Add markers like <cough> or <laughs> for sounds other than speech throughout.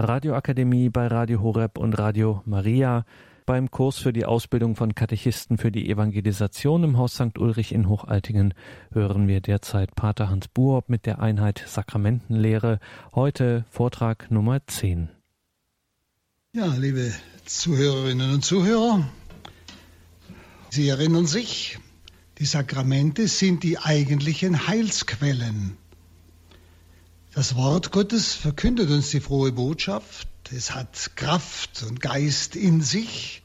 Radioakademie bei Radio Horeb und Radio Maria. Beim Kurs für die Ausbildung von Katechisten für die Evangelisation im Haus St. Ulrich in Hochaltingen hören wir derzeit Pater Hans Buob mit der Einheit Sakramentenlehre. Heute Vortrag Nummer 10. Ja, liebe Zuhörerinnen und Zuhörer, Sie erinnern sich, die Sakramente sind die eigentlichen Heilsquellen. Das Wort Gottes verkündet uns die frohe Botschaft. Es hat Kraft und Geist in sich.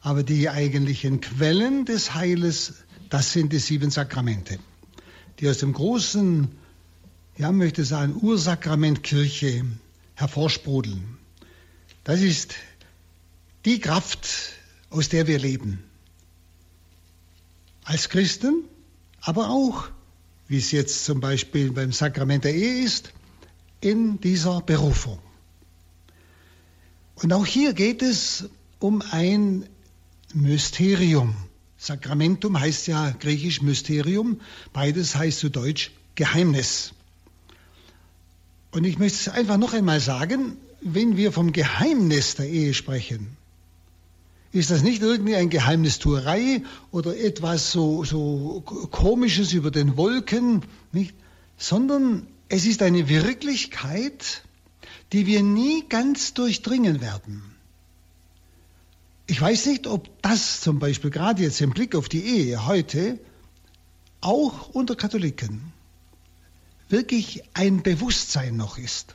Aber die eigentlichen Quellen des Heiles, das sind die sieben Sakramente, die aus dem großen, ja, möchte sagen, Ursakrament Kirche hervorsprudeln. Das ist die Kraft, aus der wir leben als Christen, aber auch, wie es jetzt zum Beispiel beim Sakrament der Ehe ist, in dieser Berufung. Und auch hier geht es um ein Mysterium. Sakramentum heißt ja griechisch Mysterium, beides heißt zu Deutsch Geheimnis. Und ich möchte es einfach noch einmal sagen, wenn wir vom Geheimnis der Ehe sprechen, ist das nicht irgendwie ein Geheimnistuerei oder etwas so, so Komisches über den Wolken, nicht? sondern es ist eine Wirklichkeit, die wir nie ganz durchdringen werden. Ich weiß nicht, ob das zum Beispiel gerade jetzt im Blick auf die Ehe heute auch unter Katholiken wirklich ein Bewusstsein noch ist.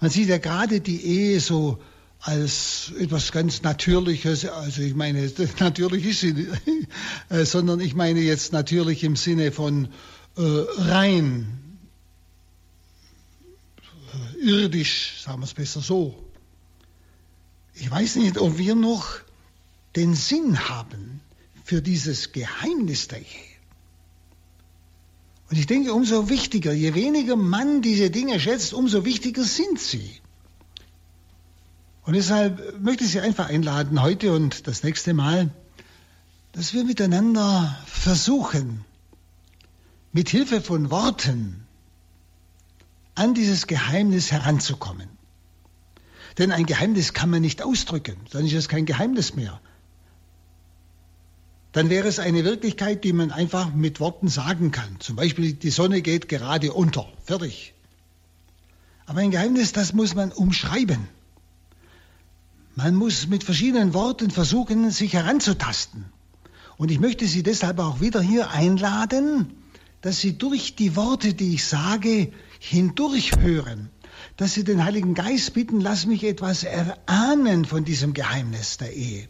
Man sieht ja gerade die Ehe so als etwas ganz Natürliches, also ich meine, <laughs> natürlich ist sie, äh, sondern ich meine jetzt natürlich im Sinne von äh, rein, äh, irdisch, sagen wir es besser so. Ich weiß nicht, ob wir noch den Sinn haben für dieses Geheimnis der Ehe. Und ich denke, umso wichtiger, je weniger man diese Dinge schätzt, umso wichtiger sind sie. Und deshalb möchte ich Sie einfach einladen, heute und das nächste Mal, dass wir miteinander versuchen, mit Hilfe von Worten an dieses Geheimnis heranzukommen. Denn ein Geheimnis kann man nicht ausdrücken, dann ist es kein Geheimnis mehr. Dann wäre es eine Wirklichkeit, die man einfach mit Worten sagen kann. Zum Beispiel, die Sonne geht gerade unter. Fertig. Aber ein Geheimnis, das muss man umschreiben. Man muss mit verschiedenen Worten versuchen, sich heranzutasten. Und ich möchte Sie deshalb auch wieder hier einladen, dass Sie durch die Worte, die ich sage, hindurch hören. Dass Sie den Heiligen Geist bitten, lass mich etwas erahnen von diesem Geheimnis der Ehe.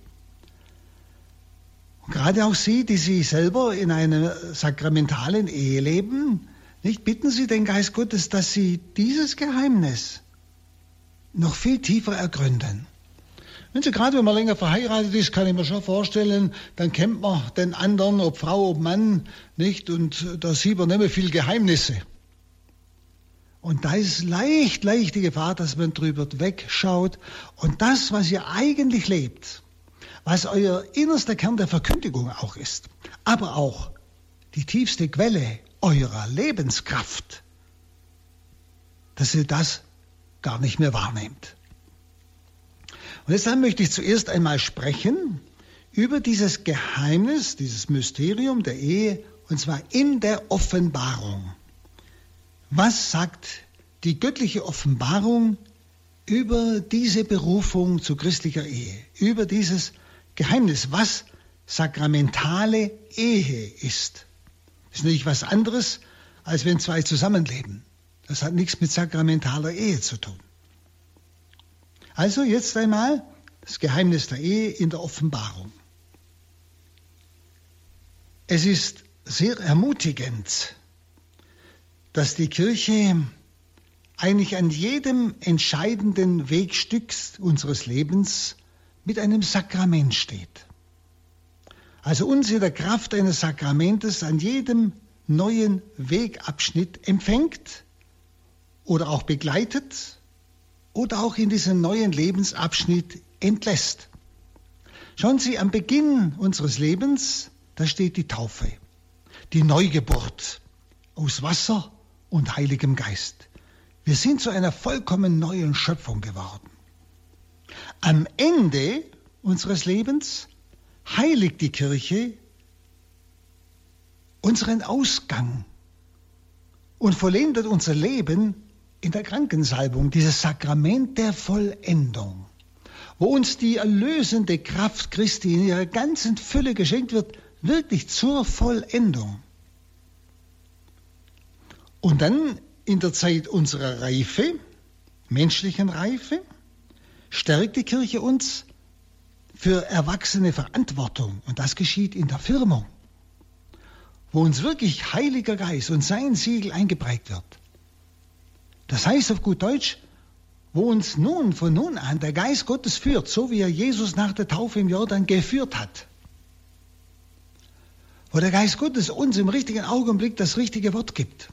Und gerade auch Sie, die Sie selber in einer sakramentalen Ehe leben, nicht bitten Sie den Geist Gottes, dass Sie dieses Geheimnis noch viel tiefer ergründen. Wenn Sie gerade, wenn man länger verheiratet ist, kann ich mir schon vorstellen, dann kennt man den anderen, ob Frau, ob Mann, nicht? Und da sieht man nicht mehr viel Geheimnisse. Und da ist leicht, leicht die Gefahr, dass man drüber wegschaut. Und das, was ihr eigentlich lebt, was euer innerster Kern der Verkündigung auch ist, aber auch die tiefste Quelle eurer Lebenskraft, dass ihr das gar nicht mehr wahrnehmt. Und deshalb möchte ich zuerst einmal sprechen über dieses Geheimnis, dieses Mysterium der Ehe, und zwar in der Offenbarung. Was sagt die göttliche Offenbarung über diese Berufung zu christlicher Ehe, über dieses Geheimnis, was sakramentale Ehe ist? Das ist natürlich was anderes, als wenn zwei zusammenleben. Das hat nichts mit sakramentaler Ehe zu tun. Also jetzt einmal das Geheimnis der Ehe in der Offenbarung. Es ist sehr ermutigend, dass die Kirche eigentlich an jedem entscheidenden Wegstück unseres Lebens mit einem Sakrament steht. Also uns in der Kraft eines Sakramentes an jedem neuen Wegabschnitt empfängt oder auch begleitet oder auch in diesen neuen Lebensabschnitt entlässt. Schauen Sie, am Beginn unseres Lebens, da steht die Taufe, die Neugeburt aus Wasser und Heiligem Geist. Wir sind zu einer vollkommen neuen Schöpfung geworden. Am Ende unseres Lebens heiligt die Kirche unseren Ausgang und vollendet unser Leben in der Krankensalbung, dieses Sakrament der Vollendung, wo uns die erlösende Kraft Christi in ihrer ganzen Fülle geschenkt wird, wirklich zur Vollendung. Und dann in der Zeit unserer Reife, menschlichen Reife, stärkt die Kirche uns für erwachsene Verantwortung. Und das geschieht in der Firmung, wo uns wirklich Heiliger Geist und sein Siegel eingeprägt wird. Das heißt auf gut Deutsch, wo uns nun von nun an der Geist Gottes führt, so wie er Jesus nach der Taufe im Jordan geführt hat. Wo der Geist Gottes uns im richtigen Augenblick das richtige Wort gibt.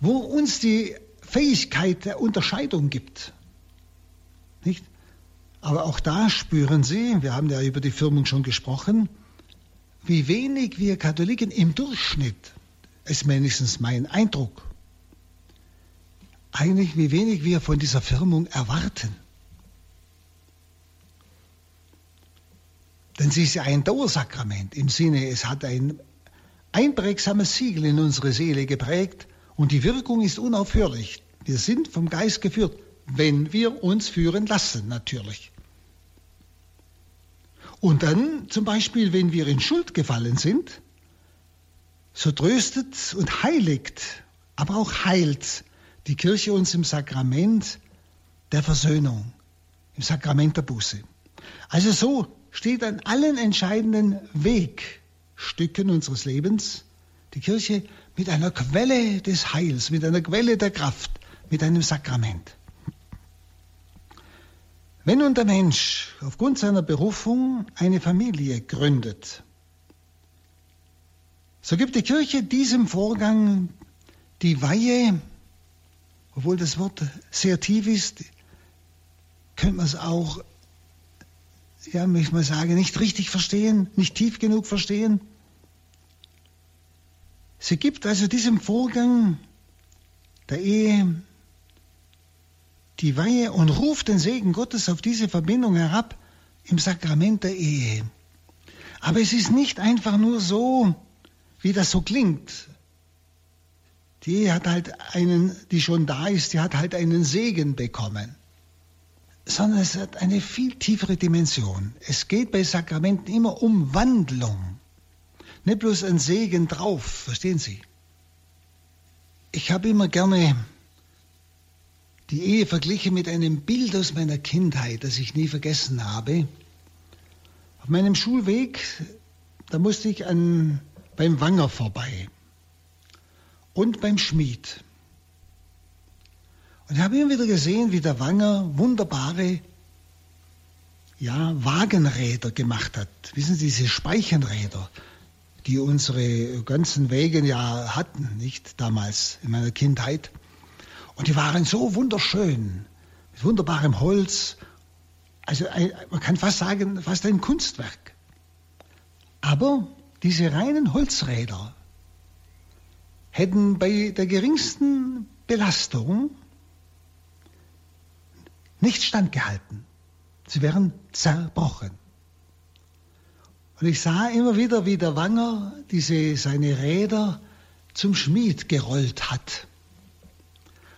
Wo uns die Fähigkeit der Unterscheidung gibt. Nicht? Aber auch da spüren Sie, wir haben ja über die Firmung schon gesprochen, wie wenig wir Katholiken im Durchschnitt, ist mindestens mein Eindruck, eigentlich wie wenig wir von dieser Firmung erwarten. Denn sie ist ja ein Dauersakrament im Sinne, es hat ein einprägsames Siegel in unsere Seele geprägt und die Wirkung ist unaufhörlich. Wir sind vom Geist geführt wenn wir uns führen lassen, natürlich. Und dann zum Beispiel, wenn wir in Schuld gefallen sind, so tröstet und heiligt, aber auch heilt die Kirche uns im Sakrament der Versöhnung, im Sakrament der Buße. Also so steht an allen entscheidenden Wegstücken unseres Lebens die Kirche mit einer Quelle des Heils, mit einer Quelle der Kraft, mit einem Sakrament. Wenn nun der Mensch aufgrund seiner Berufung eine Familie gründet, so gibt die Kirche diesem Vorgang die Weihe, obwohl das Wort sehr tief ist, könnte man es auch, ja, möchte man sagen, nicht richtig verstehen, nicht tief genug verstehen. Sie gibt also diesem Vorgang der Ehe die Weihe und ruft den Segen Gottes auf diese Verbindung herab im Sakrament der Ehe. Aber es ist nicht einfach nur so, wie das so klingt. Die hat halt einen, die schon da ist, die hat halt einen Segen bekommen. Sondern es hat eine viel tiefere Dimension. Es geht bei Sakramenten immer um Wandlung. Nicht bloß ein Segen drauf, verstehen Sie? Ich habe immer gerne die Ehe verglichen mit einem Bild aus meiner Kindheit, das ich nie vergessen habe. Auf meinem Schulweg, da musste ich an, beim Wanger vorbei und beim Schmied. Und ich habe immer wieder gesehen, wie der Wanger wunderbare ja, Wagenräder gemacht hat. Wissen Sie, diese Speichenräder, die unsere ganzen Wegen ja hatten, nicht damals in meiner Kindheit. Und die waren so wunderschön, mit wunderbarem Holz. Also ein, man kann fast sagen, fast ein Kunstwerk. Aber diese reinen Holzräder hätten bei der geringsten Belastung nicht standgehalten. Sie wären zerbrochen. Und ich sah immer wieder, wie der Wanger diese, seine Räder zum Schmied gerollt hat.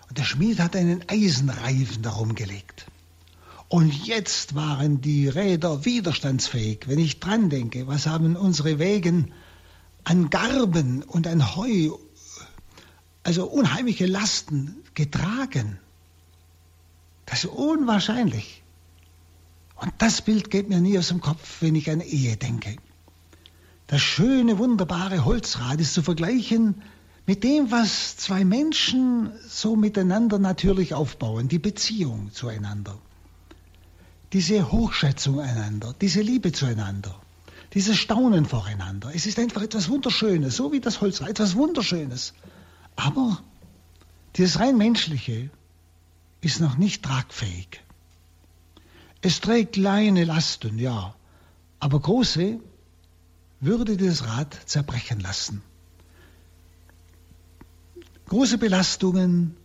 Und der Schmied hat einen Eisenreifen darum gelegt. Und jetzt waren die Räder widerstandsfähig. Wenn ich dran denke, was haben unsere Wegen an Garben und an Heu, also unheimliche Lasten getragen. Das ist unwahrscheinlich. Und das Bild geht mir nie aus dem Kopf, wenn ich an Ehe denke. Das schöne, wunderbare Holzrad ist zu vergleichen mit dem, was zwei Menschen so miteinander natürlich aufbauen, die Beziehung zueinander, diese Hochschätzung einander, diese Liebe zueinander, dieses Staunen voreinander. Es ist einfach etwas Wunderschönes, so wie das Holz, etwas Wunderschönes. Aber dieses rein menschliche ist noch nicht tragfähig. Es trägt kleine Lasten, ja, aber große würde das Rad zerbrechen lassen. Große Belastungen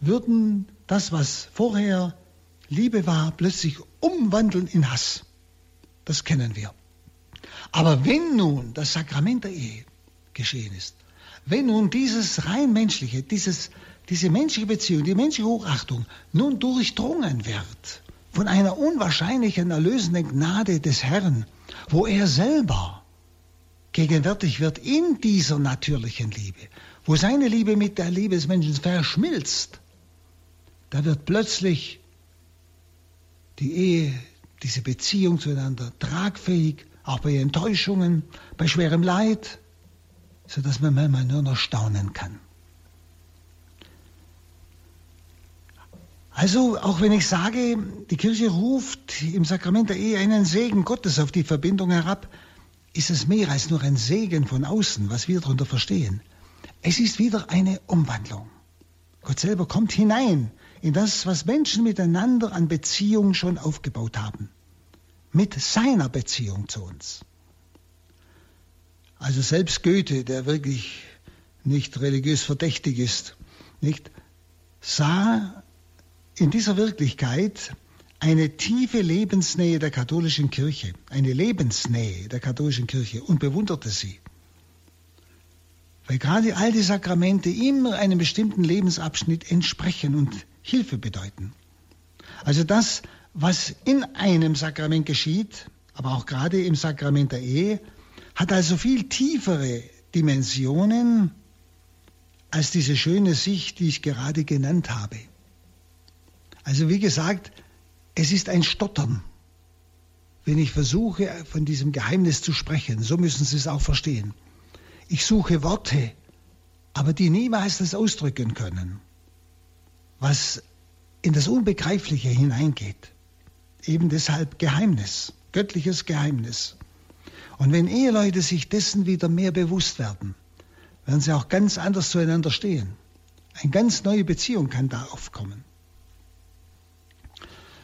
würden das, was vorher Liebe war, plötzlich umwandeln in Hass. Das kennen wir. Aber wenn nun das Sakrament der Ehe geschehen ist, wenn nun dieses rein menschliche, dieses, diese menschliche Beziehung, die menschliche Hochachtung nun durchdrungen wird von einer unwahrscheinlichen erlösenden Gnade des Herrn, wo er selber gegenwärtig wird in dieser natürlichen Liebe, wo seine Liebe mit der Liebe des Menschen verschmilzt, da wird plötzlich die Ehe, diese Beziehung zueinander tragfähig, auch bei Enttäuschungen, bei schwerem Leid, sodass man manchmal nur noch staunen kann. Also, auch wenn ich sage, die Kirche ruft im Sakrament der Ehe einen Segen Gottes auf die Verbindung herab, ist es mehr als nur ein Segen von außen, was wir darunter verstehen. Es ist wieder eine Umwandlung. Gott selber kommt hinein in das, was Menschen miteinander an Beziehung schon aufgebaut haben. Mit seiner Beziehung zu uns. Also selbst Goethe, der wirklich nicht religiös verdächtig ist, nicht, sah in dieser Wirklichkeit eine tiefe Lebensnähe der katholischen Kirche, eine Lebensnähe der katholischen Kirche und bewunderte sie. Weil gerade all die Sakramente immer einem bestimmten Lebensabschnitt entsprechen und Hilfe bedeuten. Also das, was in einem Sakrament geschieht, aber auch gerade im Sakrament der Ehe, hat also viel tiefere Dimensionen als diese schöne Sicht, die ich gerade genannt habe. Also wie gesagt, es ist ein Stottern, wenn ich versuche, von diesem Geheimnis zu sprechen. So müssen Sie es auch verstehen. Ich suche Worte, aber die niemals das ausdrücken können was in das Unbegreifliche hineingeht. Eben deshalb Geheimnis, göttliches Geheimnis. Und wenn Eheleute sich dessen wieder mehr bewusst werden, werden sie auch ganz anders zueinander stehen. Eine ganz neue Beziehung kann da aufkommen.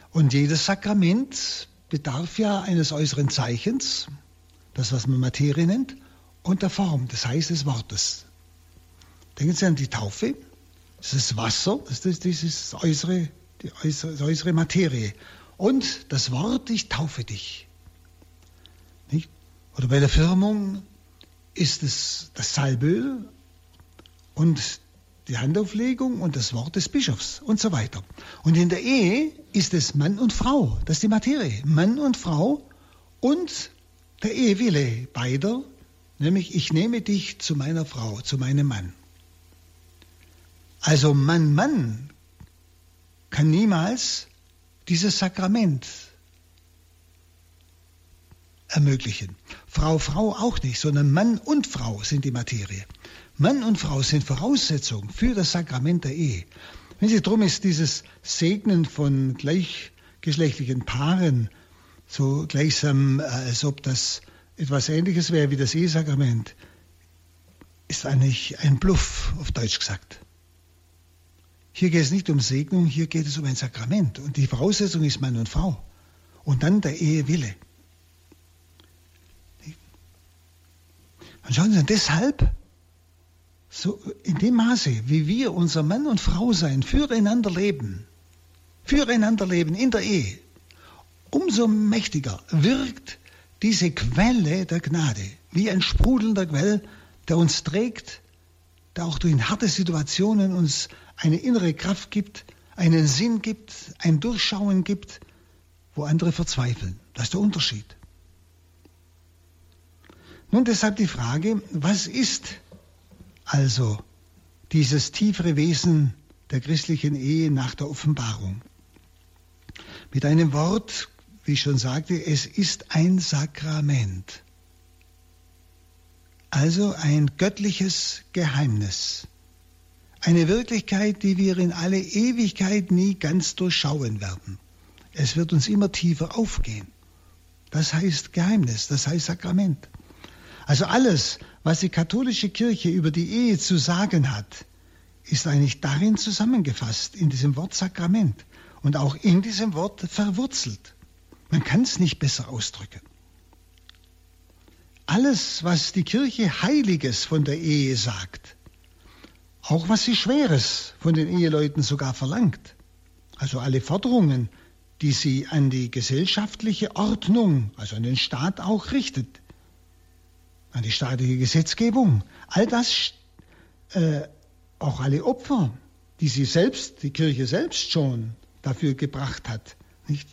Und jedes Sakrament bedarf ja eines äußeren Zeichens, das was man Materie nennt, und der Form, das heißt des Wortes. Denken Sie an die Taufe. Das ist Wasser, das ist dieses äußere, die äußere, äußere Materie. Und das Wort, ich taufe dich. Nicht? Oder bei der Firmung ist es das Salböl und die Handauflegung und das Wort des Bischofs und so weiter. Und in der Ehe ist es Mann und Frau, das ist die Materie. Mann und Frau und der Ehewille beider, nämlich ich nehme dich zu meiner Frau, zu meinem Mann. Also Mann, Mann kann niemals dieses Sakrament ermöglichen. Frau, Frau auch nicht, sondern Mann und Frau sind die Materie. Mann und Frau sind Voraussetzung für das Sakrament der Ehe. Wenn Sie drum ist dieses Segnen von gleichgeschlechtlichen Paaren so gleichsam, äh, als ob das etwas Ähnliches wäre wie das Ehesakrament, ist eigentlich ein Bluff, auf Deutsch gesagt. Hier geht es nicht um Segnung, hier geht es um ein Sakrament. Und die Voraussetzung ist Mann und Frau. Und dann der Ehewille. Und schauen Sie, deshalb, so in dem Maße, wie wir unser Mann und Frau sein, füreinander leben, füreinander leben in der Ehe, umso mächtiger wirkt diese Quelle der Gnade, wie ein sprudelnder Quell, der uns trägt, der auch durch harte Situationen uns eine innere Kraft gibt, einen Sinn gibt, ein Durchschauen gibt, wo andere verzweifeln. Das ist der Unterschied. Nun deshalb die Frage, was ist also dieses tiefere Wesen der christlichen Ehe nach der Offenbarung? Mit einem Wort, wie ich schon sagte, es ist ein Sakrament. Also ein göttliches Geheimnis. Eine Wirklichkeit, die wir in alle Ewigkeit nie ganz durchschauen werden. Es wird uns immer tiefer aufgehen. Das heißt Geheimnis, das heißt Sakrament. Also alles, was die katholische Kirche über die Ehe zu sagen hat, ist eigentlich darin zusammengefasst, in diesem Wort Sakrament und auch in diesem Wort verwurzelt. Man kann es nicht besser ausdrücken. Alles, was die Kirche Heiliges von der Ehe sagt, auch was sie Schweres von den Eheleuten sogar verlangt. Also alle Forderungen, die sie an die gesellschaftliche Ordnung, also an den Staat auch richtet, an die staatliche Gesetzgebung. All das, äh, auch alle Opfer, die sie selbst, die Kirche selbst schon dafür gebracht hat. Nicht?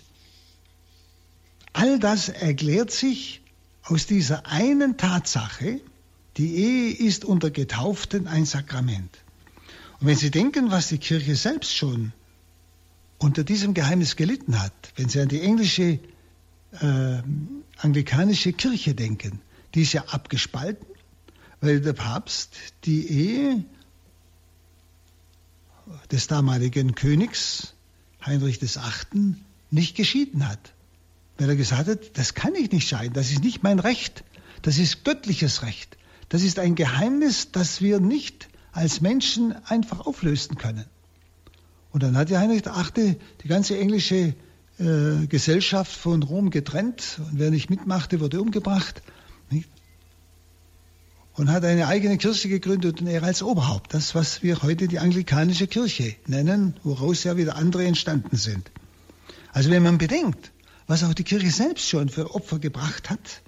All das erklärt sich aus dieser einen Tatsache, die Ehe ist unter Getauften ein Sakrament. Und wenn Sie denken, was die Kirche selbst schon unter diesem Geheimnis gelitten hat, wenn Sie an die englische äh, anglikanische Kirche denken, die ist ja abgespalten, weil der Papst die Ehe des damaligen Königs Heinrich VIII. nicht geschieden hat. Weil er gesagt hat, das kann ich nicht scheiden, das ist nicht mein Recht, das ist göttliches Recht. Das ist ein Geheimnis, das wir nicht als Menschen einfach auflösen können. Und dann hat ja Heinrich VIII. die ganze englische äh, Gesellschaft von Rom getrennt und wer nicht mitmachte, wurde umgebracht. Und hat eine eigene Kirche gegründet und er als Oberhaupt, das, was wir heute die anglikanische Kirche nennen, woraus ja wieder andere entstanden sind. Also wenn man bedenkt, was auch die Kirche selbst schon für Opfer gebracht hat,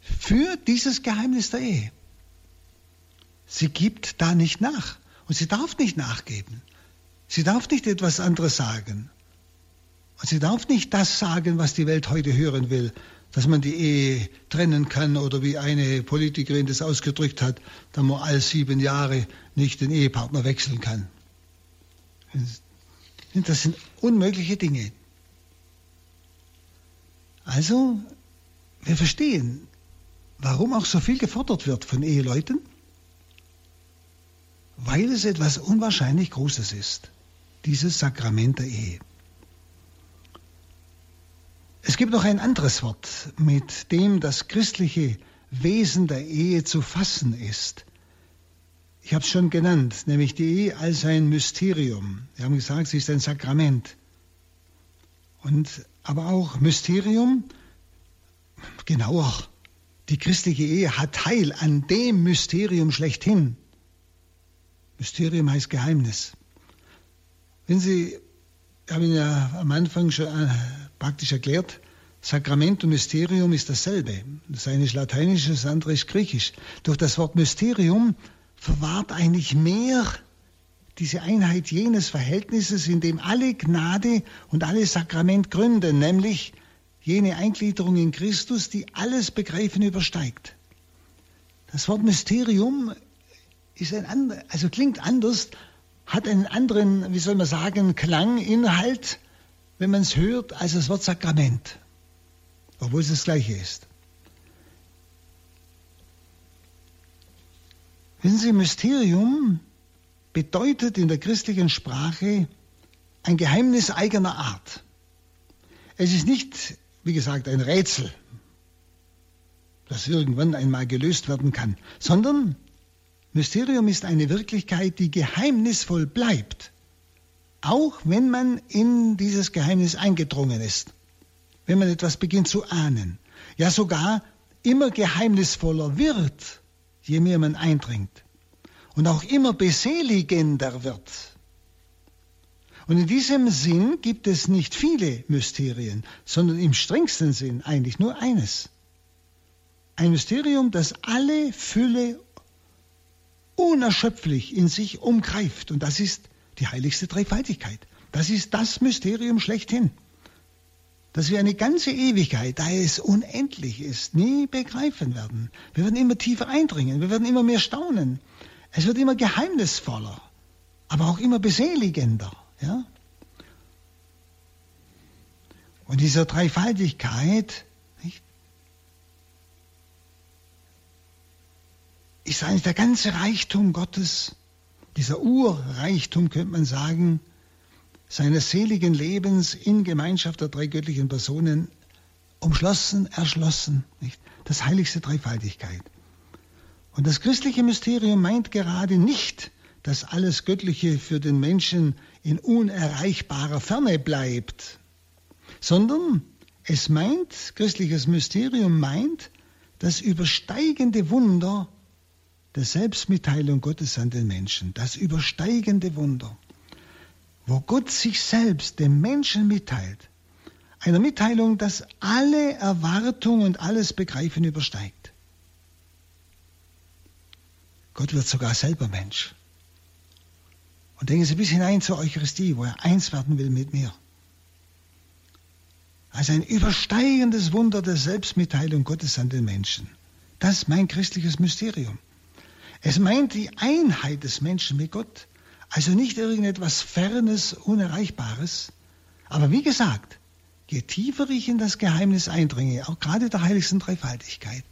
für dieses Geheimnis der Ehe. Sie gibt da nicht nach und sie darf nicht nachgeben. Sie darf nicht etwas anderes sagen. Und sie darf nicht das sagen, was die Welt heute hören will, dass man die Ehe trennen kann oder wie eine Politikerin das ausgedrückt hat, dass man all sieben Jahre nicht den Ehepartner wechseln kann. Das sind unmögliche Dinge. Also, wir verstehen, warum auch so viel gefordert wird von Eheleuten, weil es etwas unwahrscheinlich Großes ist, dieses Sakrament der Ehe. Es gibt noch ein anderes Wort, mit dem das christliche Wesen der Ehe zu fassen ist. Ich habe es schon genannt, nämlich die Ehe als ein Mysterium. Wir haben gesagt, sie ist ein Sakrament. Und aber auch Mysterium, genauer, die christliche Ehe hat Teil an dem Mysterium schlechthin. Mysterium heißt Geheimnis. Wenn Sie, habe Ihnen ja am Anfang schon äh, praktisch erklärt, Sakrament und Mysterium ist dasselbe. Das eine ist lateinisch, das andere ist griechisch. Durch das Wort Mysterium verwahrt eigentlich mehr diese Einheit jenes Verhältnisses, in dem alle Gnade und alle Sakrament gründen, nämlich jene Eingliederung in Christus, die alles Begreifen übersteigt. Das Wort Mysterium ist ein anderes, also klingt anders, hat einen anderen, wie soll man sagen, Klang, Inhalt, wenn man es hört, als das Wort Sakrament, obwohl es das gleiche ist. Wissen Sie, Mysterium bedeutet in der christlichen Sprache ein Geheimnis eigener Art. Es ist nicht, wie gesagt, ein Rätsel, das irgendwann einmal gelöst werden kann, sondern Mysterium ist eine Wirklichkeit, die geheimnisvoll bleibt, auch wenn man in dieses Geheimnis eingedrungen ist, wenn man etwas beginnt zu ahnen, ja sogar immer geheimnisvoller wird, je mehr man eindringt und auch immer beseligender wird. Und in diesem Sinn gibt es nicht viele Mysterien, sondern im strengsten Sinn eigentlich nur eines. Ein Mysterium, das alle Fülle unerschöpflich in sich umgreift. Und das ist die heiligste Dreifaltigkeit. Das ist das Mysterium schlechthin. Dass wir eine ganze Ewigkeit, da es unendlich ist, nie begreifen werden. Wir werden immer tiefer eindringen, wir werden immer mehr staunen. Es wird immer geheimnisvoller, aber auch immer beseligender. Ja? Und diese Dreifaltigkeit ist eigentlich der ganze Reichtum Gottes, dieser Urreichtum, könnte man sagen, seines seligen Lebens in Gemeinschaft der drei göttlichen Personen umschlossen, erschlossen. Nicht? Das heiligste Dreifaltigkeit. Und das christliche Mysterium meint gerade nicht, dass alles Göttliche für den Menschen in unerreichbarer Ferne bleibt, sondern es meint, christliches Mysterium meint, das übersteigende Wunder der Selbstmitteilung Gottes an den Menschen, das übersteigende Wunder, wo Gott sich selbst dem Menschen mitteilt, einer Mitteilung, das alle Erwartung und alles Begreifen übersteigt. Gott wird sogar selber Mensch. Und denken Sie bis hinein zur Eucharistie, wo er eins werden will mit mir. Also ein übersteigendes Wunder der Selbstmitteilung Gottes an den Menschen. Das ist mein christliches Mysterium. Es meint die Einheit des Menschen mit Gott. Also nicht irgendetwas Fernes, Unerreichbares. Aber wie gesagt, je tiefer ich in das Geheimnis eindringe, auch gerade der heiligsten Dreifaltigkeit,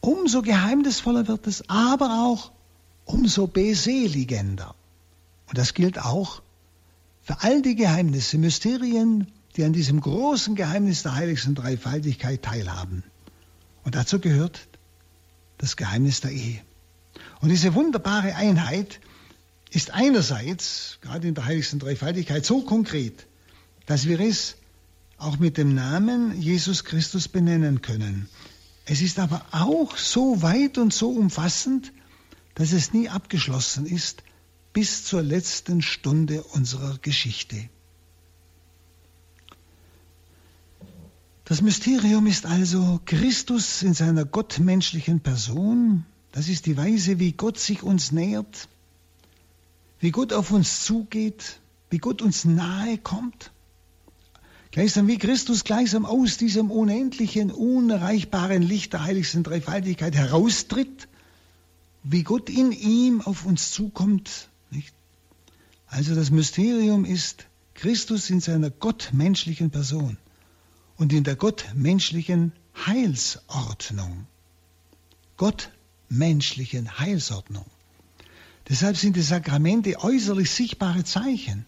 umso geheimnisvoller wird es, aber auch umso beseligender. Und das gilt auch für all die Geheimnisse, Mysterien, die an diesem großen Geheimnis der heiligsten Dreifaltigkeit teilhaben. Und dazu gehört das Geheimnis der Ehe. Und diese wunderbare Einheit ist einerseits, gerade in der heiligsten Dreifaltigkeit, so konkret, dass wir es auch mit dem Namen Jesus Christus benennen können. Es ist aber auch so weit und so umfassend, dass es nie abgeschlossen ist bis zur letzten Stunde unserer Geschichte. Das Mysterium ist also Christus in seiner gottmenschlichen Person. Das ist die Weise, wie Gott sich uns nähert, wie Gott auf uns zugeht, wie Gott uns nahe kommt. Gleichsam wie Christus gleichsam aus diesem unendlichen, unerreichbaren Licht der heiligsten Dreifaltigkeit heraustritt, wie Gott in ihm auf uns zukommt. Nicht? Also das Mysterium ist Christus in seiner gottmenschlichen Person und in der gottmenschlichen Heilsordnung. Gottmenschlichen Heilsordnung. Deshalb sind die Sakramente äußerlich sichtbare Zeichen.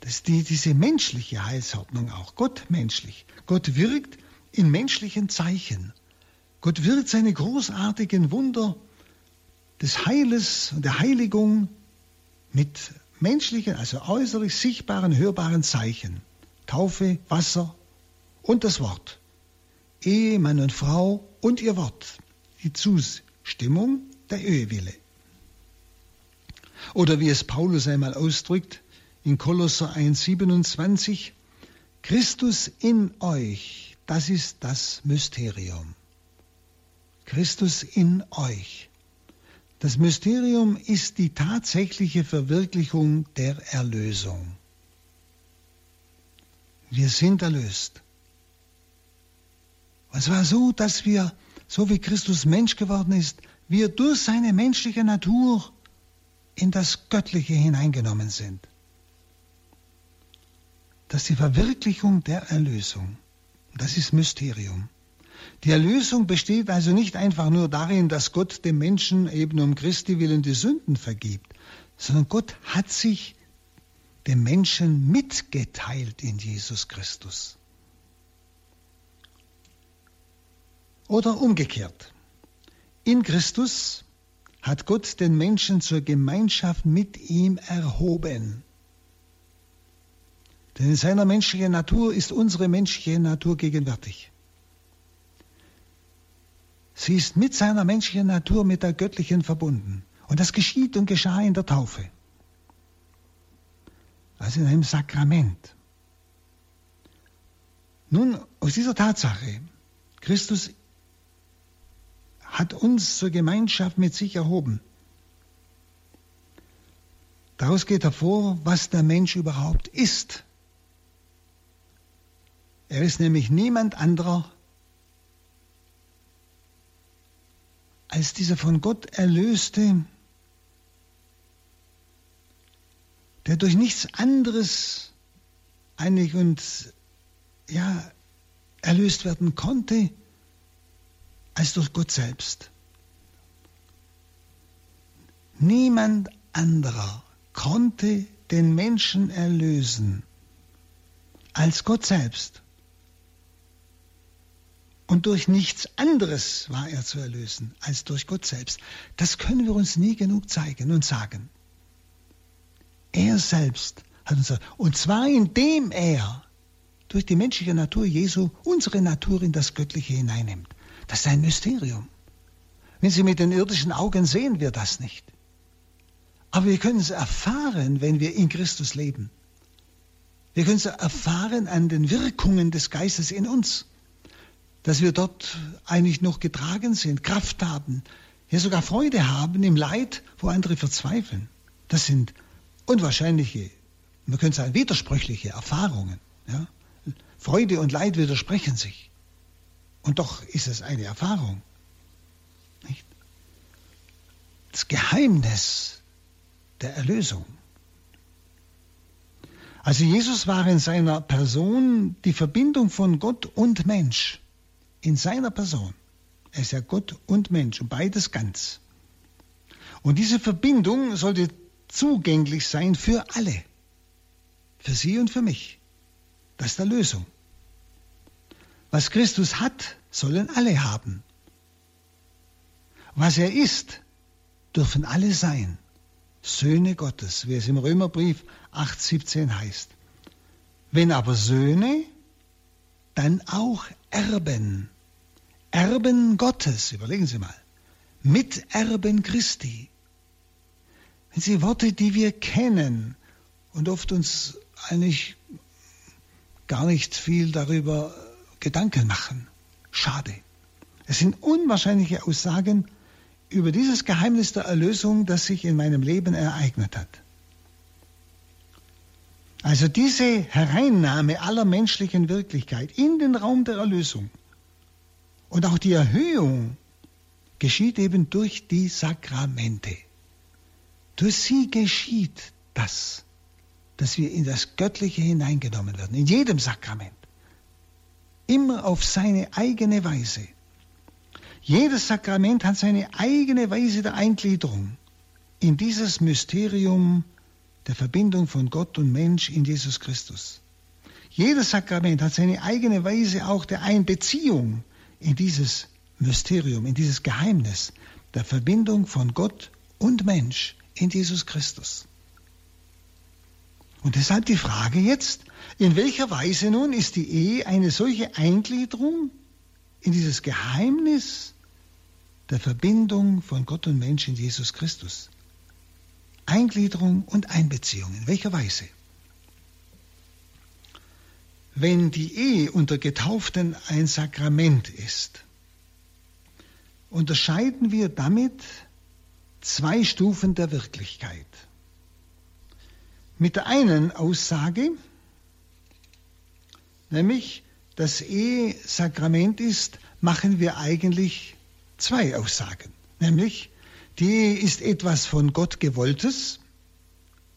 Das ist die, diese menschliche Heilsordnung auch, gottmenschlich. Gott wirkt in menschlichen Zeichen. Gott wirkt seine großartigen Wunder des Heiles und der Heiligung mit menschlichen, also äußerlich sichtbaren, hörbaren Zeichen. Taufe, Wasser und das Wort. Ehe, Mann und Frau und ihr Wort. Die Zustimmung der Ehewille. Oder wie es Paulus einmal ausdrückt in Kolosser 1,27, Christus in euch, das ist das Mysterium. Christus in euch. Das Mysterium ist die tatsächliche Verwirklichung der Erlösung. Wir sind erlöst. Und zwar so, dass wir, so wie Christus Mensch geworden ist, wir durch seine menschliche Natur in das Göttliche hineingenommen sind. Das ist die Verwirklichung der Erlösung. Das ist Mysterium. Die Erlösung besteht also nicht einfach nur darin, dass Gott dem Menschen eben um Christi willen die Sünden vergibt, sondern Gott hat sich dem Menschen mitgeteilt in Jesus Christus. Oder umgekehrt. In Christus hat Gott den Menschen zur Gemeinschaft mit ihm erhoben. Denn in seiner menschlichen Natur ist unsere menschliche Natur gegenwärtig. Sie ist mit seiner menschlichen Natur mit der göttlichen verbunden. Und das geschieht und geschah in der Taufe als in einem Sakrament. Nun, aus dieser Tatsache, Christus hat uns zur Gemeinschaft mit sich erhoben. Daraus geht hervor, was der Mensch überhaupt ist. Er ist nämlich niemand anderer als dieser von Gott erlöste, der durch nichts anderes eigentlich und ja, erlöst werden konnte, als durch Gott selbst. Niemand anderer konnte den Menschen erlösen als Gott selbst. Und durch nichts anderes war er zu erlösen als durch Gott selbst. Das können wir uns nie genug zeigen und sagen. Er selbst hat uns, und zwar indem er durch die menschliche Natur Jesu unsere Natur in das Göttliche hineinnimmt. Das ist ein Mysterium. Wenn Sie mit den irdischen Augen sehen wir das nicht. Aber wir können es erfahren, wenn wir in Christus leben. Wir können es erfahren an den Wirkungen des Geistes in uns, dass wir dort eigentlich noch getragen sind, Kraft haben, ja sogar Freude haben im Leid, wo andere verzweifeln. Das sind unwahrscheinliche, man könnte sagen, widersprüchliche Erfahrungen. Ja? Freude und Leid widersprechen sich. Und doch ist es eine Erfahrung. Nicht? Das Geheimnis der Erlösung. Also Jesus war in seiner Person die Verbindung von Gott und Mensch. In seiner Person. Er ist ja Gott und Mensch und beides ganz. Und diese Verbindung sollte zugänglich sein für alle. Für Sie und für mich. Das ist der Lösung. Was Christus hat, sollen alle haben. Was er ist, dürfen alle sein. Söhne Gottes, wie es im Römerbrief 8,17 heißt. Wenn aber Söhne, dann auch Erben. Erben Gottes, überlegen Sie mal. Miterben Christi. Wenn Sie Worte, die wir kennen und oft uns eigentlich gar nicht viel darüber Gedanken machen. Schade. Es sind unwahrscheinliche Aussagen über dieses Geheimnis der Erlösung, das sich in meinem Leben ereignet hat. Also diese Hereinnahme aller menschlichen Wirklichkeit in den Raum der Erlösung und auch die Erhöhung geschieht eben durch die Sakramente. Durch sie geschieht das, dass wir in das Göttliche hineingenommen werden, in jedem Sakrament. Immer auf seine eigene Weise. Jedes Sakrament hat seine eigene Weise der Eingliederung in dieses Mysterium der Verbindung von Gott und Mensch in Jesus Christus. Jedes Sakrament hat seine eigene Weise auch der Einbeziehung in dieses Mysterium, in dieses Geheimnis der Verbindung von Gott und Mensch in Jesus Christus. Und deshalb die Frage jetzt, in welcher Weise nun ist die Ehe eine solche Eingliederung in dieses Geheimnis der Verbindung von Gott und Mensch in Jesus Christus? Eingliederung und Einbeziehung, in welcher Weise? Wenn die Ehe unter Getauften ein Sakrament ist, unterscheiden wir damit zwei Stufen der Wirklichkeit. Mit der einen Aussage, nämlich dass Ehe Sakrament ist, machen wir eigentlich zwei Aussagen. Nämlich, die Ehe ist etwas von Gott gewolltes,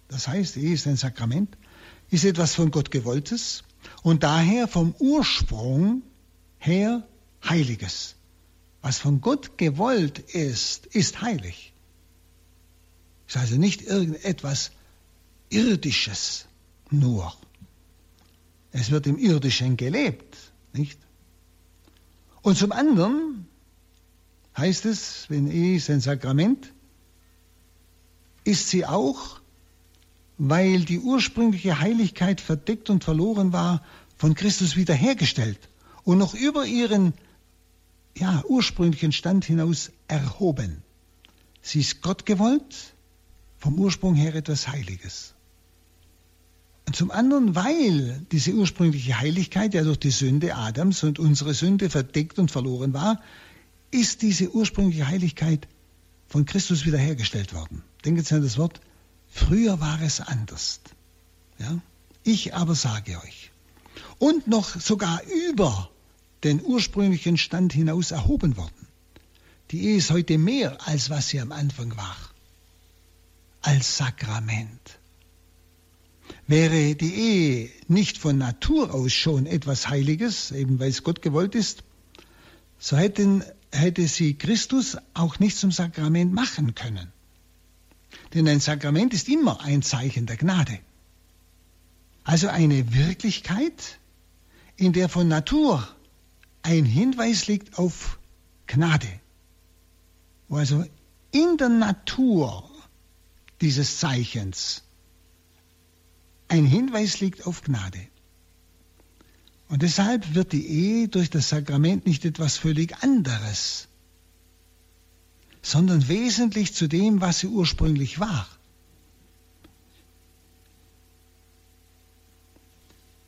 das heißt, Ehe ist ein Sakrament, ist etwas von Gott gewolltes und daher vom Ursprung her Heiliges. Was von Gott gewollt ist, ist heilig. Ist also nicht irgendetwas Irdisches nur. Es wird im Irdischen gelebt, nicht? Und zum anderen heißt es, wenn ist ein Sakrament, ist sie auch, weil die ursprüngliche Heiligkeit verdeckt und verloren war, von Christus wiederhergestellt und noch über ihren ja, ursprünglichen Stand hinaus erhoben. Sie ist Gott gewollt, vom Ursprung her etwas Heiliges. Zum anderen, weil diese ursprüngliche Heiligkeit ja durch die Sünde Adams und unsere Sünde verdeckt und verloren war, ist diese ursprüngliche Heiligkeit von Christus wiederhergestellt worden. Denken Sie an das Wort, früher war es anders. Ja? Ich aber sage euch. Und noch sogar über den ursprünglichen Stand hinaus erhoben worden. Die Ehe ist heute mehr, als was sie am Anfang war. Als Sakrament. Wäre die Ehe nicht von Natur aus schon etwas Heiliges, eben weil es Gott gewollt ist, so hätten, hätte sie Christus auch nicht zum Sakrament machen können. Denn ein Sakrament ist immer ein Zeichen der Gnade. Also eine Wirklichkeit, in der von Natur ein Hinweis liegt auf Gnade. Wo also in der Natur dieses Zeichens ein Hinweis liegt auf Gnade. Und deshalb wird die Ehe durch das Sakrament nicht etwas völlig anderes, sondern wesentlich zu dem, was sie ursprünglich war.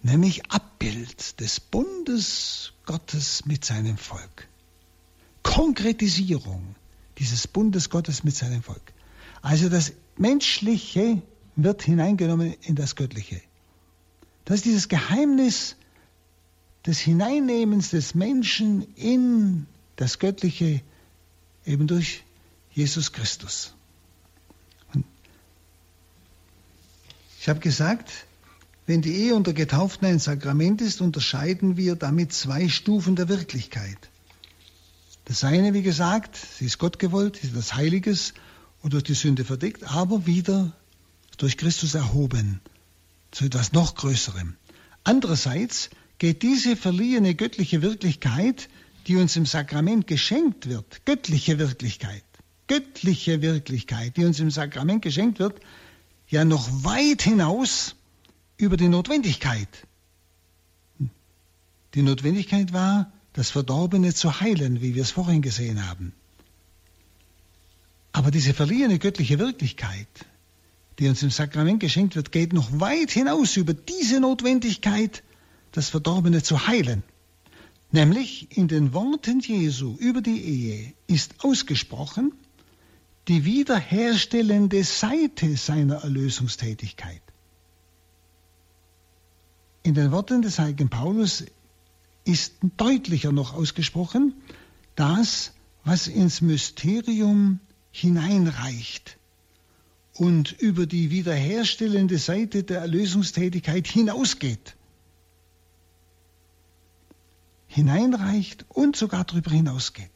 Nämlich Abbild des Bundes Gottes mit seinem Volk. Konkretisierung dieses Bundes Gottes mit seinem Volk. Also das Menschliche wird hineingenommen in das Göttliche. Das ist dieses Geheimnis des Hineinnehmens des Menschen in das Göttliche eben durch Jesus Christus. Ich habe gesagt, wenn die Ehe unter Getauften ein Sakrament ist, unterscheiden wir damit zwei Stufen der Wirklichkeit. Das eine, wie gesagt, sie ist Gott gewollt, sie ist etwas Heiliges und durch die Sünde verdeckt, aber wieder durch Christus erhoben zu etwas noch Größerem. Andererseits geht diese verliehene göttliche Wirklichkeit, die uns im Sakrament geschenkt wird, göttliche Wirklichkeit, göttliche Wirklichkeit, die uns im Sakrament geschenkt wird, ja noch weit hinaus über die Notwendigkeit. Die Notwendigkeit war, das Verdorbene zu heilen, wie wir es vorhin gesehen haben. Aber diese verliehene göttliche Wirklichkeit, die uns im Sakrament geschenkt wird, geht noch weit hinaus über diese Notwendigkeit, das Verdorbene zu heilen. Nämlich in den Worten Jesu über die Ehe ist ausgesprochen die wiederherstellende Seite seiner Erlösungstätigkeit. In den Worten des heiligen Paulus ist deutlicher noch ausgesprochen, das, was ins Mysterium hineinreicht und über die wiederherstellende Seite der Erlösungstätigkeit hinausgeht. Hineinreicht und sogar darüber hinausgeht.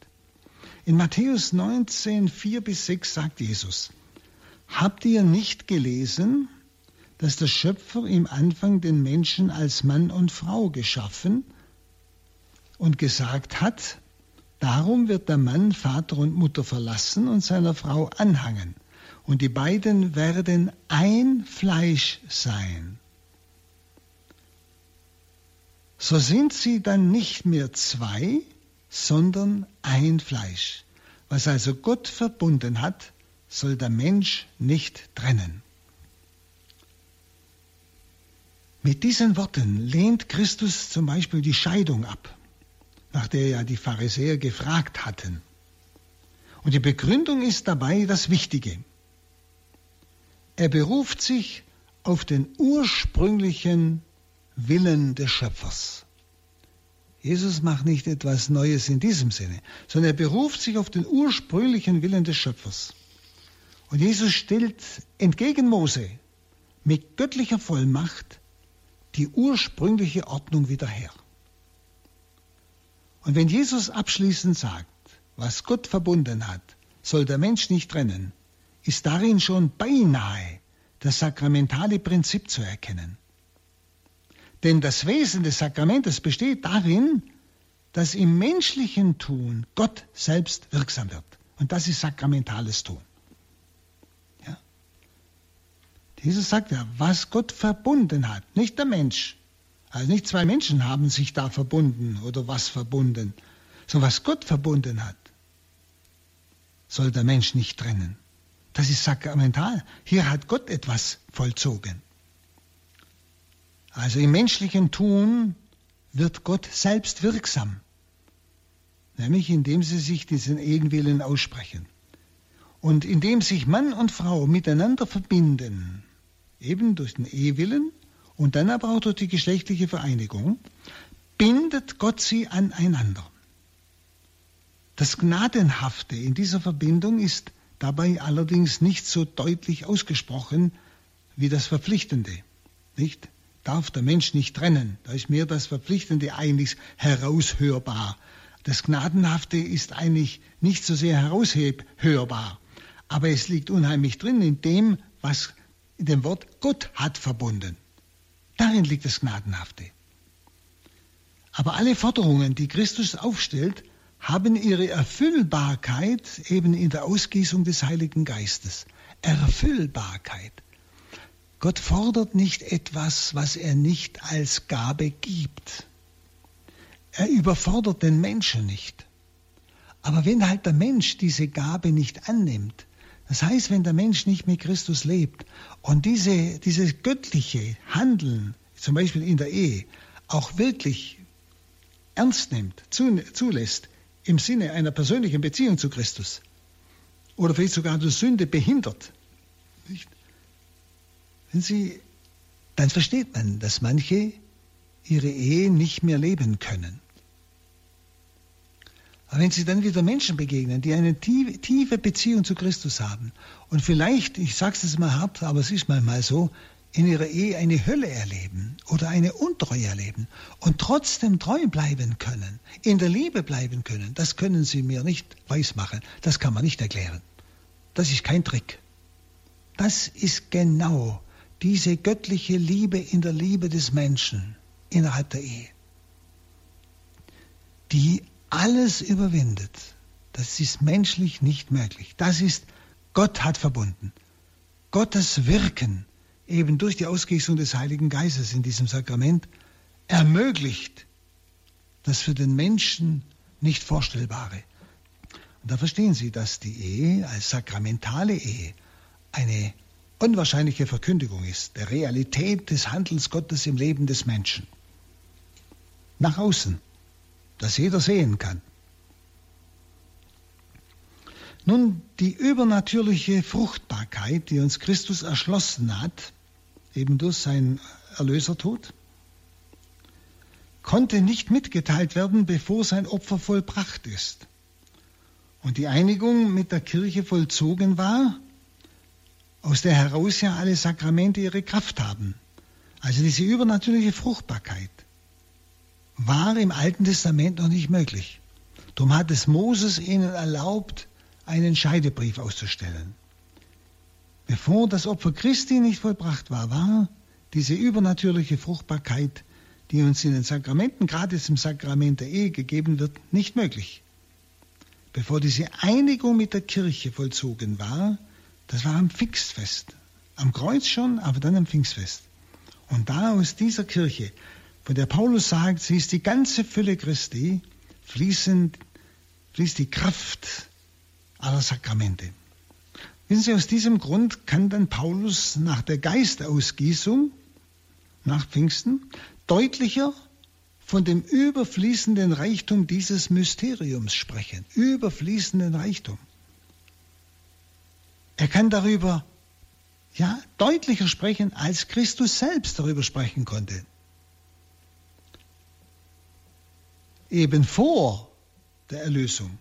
In Matthäus 19, 4 bis 6 sagt Jesus, Habt ihr nicht gelesen, dass der Schöpfer im Anfang den Menschen als Mann und Frau geschaffen und gesagt hat, darum wird der Mann Vater und Mutter verlassen und seiner Frau anhangen, und die beiden werden ein Fleisch sein. So sind sie dann nicht mehr zwei, sondern ein Fleisch. Was also Gott verbunden hat, soll der Mensch nicht trennen. Mit diesen Worten lehnt Christus zum Beispiel die Scheidung ab, nach der ja die Pharisäer gefragt hatten. Und die Begründung ist dabei das Wichtige. Er beruft sich auf den ursprünglichen Willen des Schöpfers. Jesus macht nicht etwas Neues in diesem Sinne, sondern er beruft sich auf den ursprünglichen Willen des Schöpfers. Und Jesus stellt entgegen Mose mit göttlicher Vollmacht die ursprüngliche Ordnung wieder her. Und wenn Jesus abschließend sagt, was Gott verbunden hat, soll der Mensch nicht trennen, ist darin schon beinahe das sakramentale Prinzip zu erkennen. Denn das Wesen des Sakramentes besteht darin, dass im menschlichen Tun Gott selbst wirksam wird. Und das ist sakramentales Tun. Jesus sagt ja, was Gott verbunden hat, nicht der Mensch. Also nicht zwei Menschen haben sich da verbunden oder was verbunden, sondern was Gott verbunden hat, soll der Mensch nicht trennen. Das ist sakramental. Hier hat Gott etwas vollzogen. Also im menschlichen Tun wird Gott selbst wirksam, nämlich indem sie sich diesen Ehenwillen aussprechen. Und indem sich Mann und Frau miteinander verbinden, eben durch den Ehewillen und dann aber auch durch die geschlechtliche Vereinigung, bindet Gott sie aneinander. Das Gnadenhafte in dieser Verbindung ist dabei allerdings nicht so deutlich ausgesprochen wie das Verpflichtende. Nicht? Darf der Mensch nicht trennen. Da ist mehr das Verpflichtende eigentlich heraushörbar. Das Gnadenhafte ist eigentlich nicht so sehr heraushörbar. Aber es liegt unheimlich drin in dem, was in dem Wort Gott hat verbunden. Darin liegt das Gnadenhafte. Aber alle Forderungen, die Christus aufstellt, haben ihre Erfüllbarkeit eben in der Ausgießung des Heiligen Geistes. Erfüllbarkeit. Gott fordert nicht etwas, was er nicht als Gabe gibt. Er überfordert den Menschen nicht. Aber wenn halt der Mensch diese Gabe nicht annimmt, das heißt, wenn der Mensch nicht mit Christus lebt und diese, dieses göttliche Handeln, zum Beispiel in der Ehe, auch wirklich ernst nimmt, zulässt, im Sinne einer persönlichen Beziehung zu Christus oder vielleicht sogar durch Sünde behindert, nicht? Wenn Sie, dann versteht man, dass manche ihre Ehe nicht mehr leben können. Aber wenn Sie dann wieder Menschen begegnen, die eine tiefe Beziehung zu Christus haben und vielleicht, ich sage es mal hart, aber es ist manchmal so, in ihrer Ehe eine Hölle erleben oder eine Untreue erleben und trotzdem treu bleiben können, in der Liebe bleiben können, das können Sie mir nicht weismachen, das kann man nicht erklären. Das ist kein Trick. Das ist genau diese göttliche Liebe in der Liebe des Menschen innerhalb der Ehe, die alles überwindet. Das ist menschlich nicht möglich. Das ist, Gott hat verbunden. Gottes Wirken eben durch die Ausgießung des Heiligen Geistes in diesem Sakrament ermöglicht das für den Menschen nicht Vorstellbare. Und da verstehen Sie, dass die Ehe als sakramentale Ehe eine unwahrscheinliche Verkündigung ist, der Realität des Handelns Gottes im Leben des Menschen. Nach außen, dass jeder sehen kann. Nun, die übernatürliche Fruchtbarkeit, die uns Christus erschlossen hat, eben durch sein Erlösertod, konnte nicht mitgeteilt werden, bevor sein Opfer vollbracht ist. Und die Einigung mit der Kirche vollzogen war, aus der heraus ja alle Sakramente ihre Kraft haben. Also diese übernatürliche Fruchtbarkeit war im Alten Testament noch nicht möglich. Darum hat es Moses ihnen erlaubt, einen Scheidebrief auszustellen. Bevor das Opfer Christi nicht vollbracht war, war diese übernatürliche Fruchtbarkeit, die uns in den Sakramenten, gerade im Sakrament der Ehe gegeben wird, nicht möglich. Bevor diese Einigung mit der Kirche vollzogen war, das war am Pfingstfest. Am Kreuz schon, aber dann am Pfingstfest. Und da aus dieser Kirche, von der Paulus sagt, sie ist die ganze Fülle Christi, fließen, fließt die Kraft aller Sakramente. Wissen Sie, aus diesem Grund kann dann Paulus nach der Geistausgießung, nach Pfingsten, deutlicher von dem überfließenden Reichtum dieses Mysteriums sprechen. Überfließenden Reichtum. Er kann darüber ja, deutlicher sprechen, als Christus selbst darüber sprechen konnte. Eben vor der Erlösung,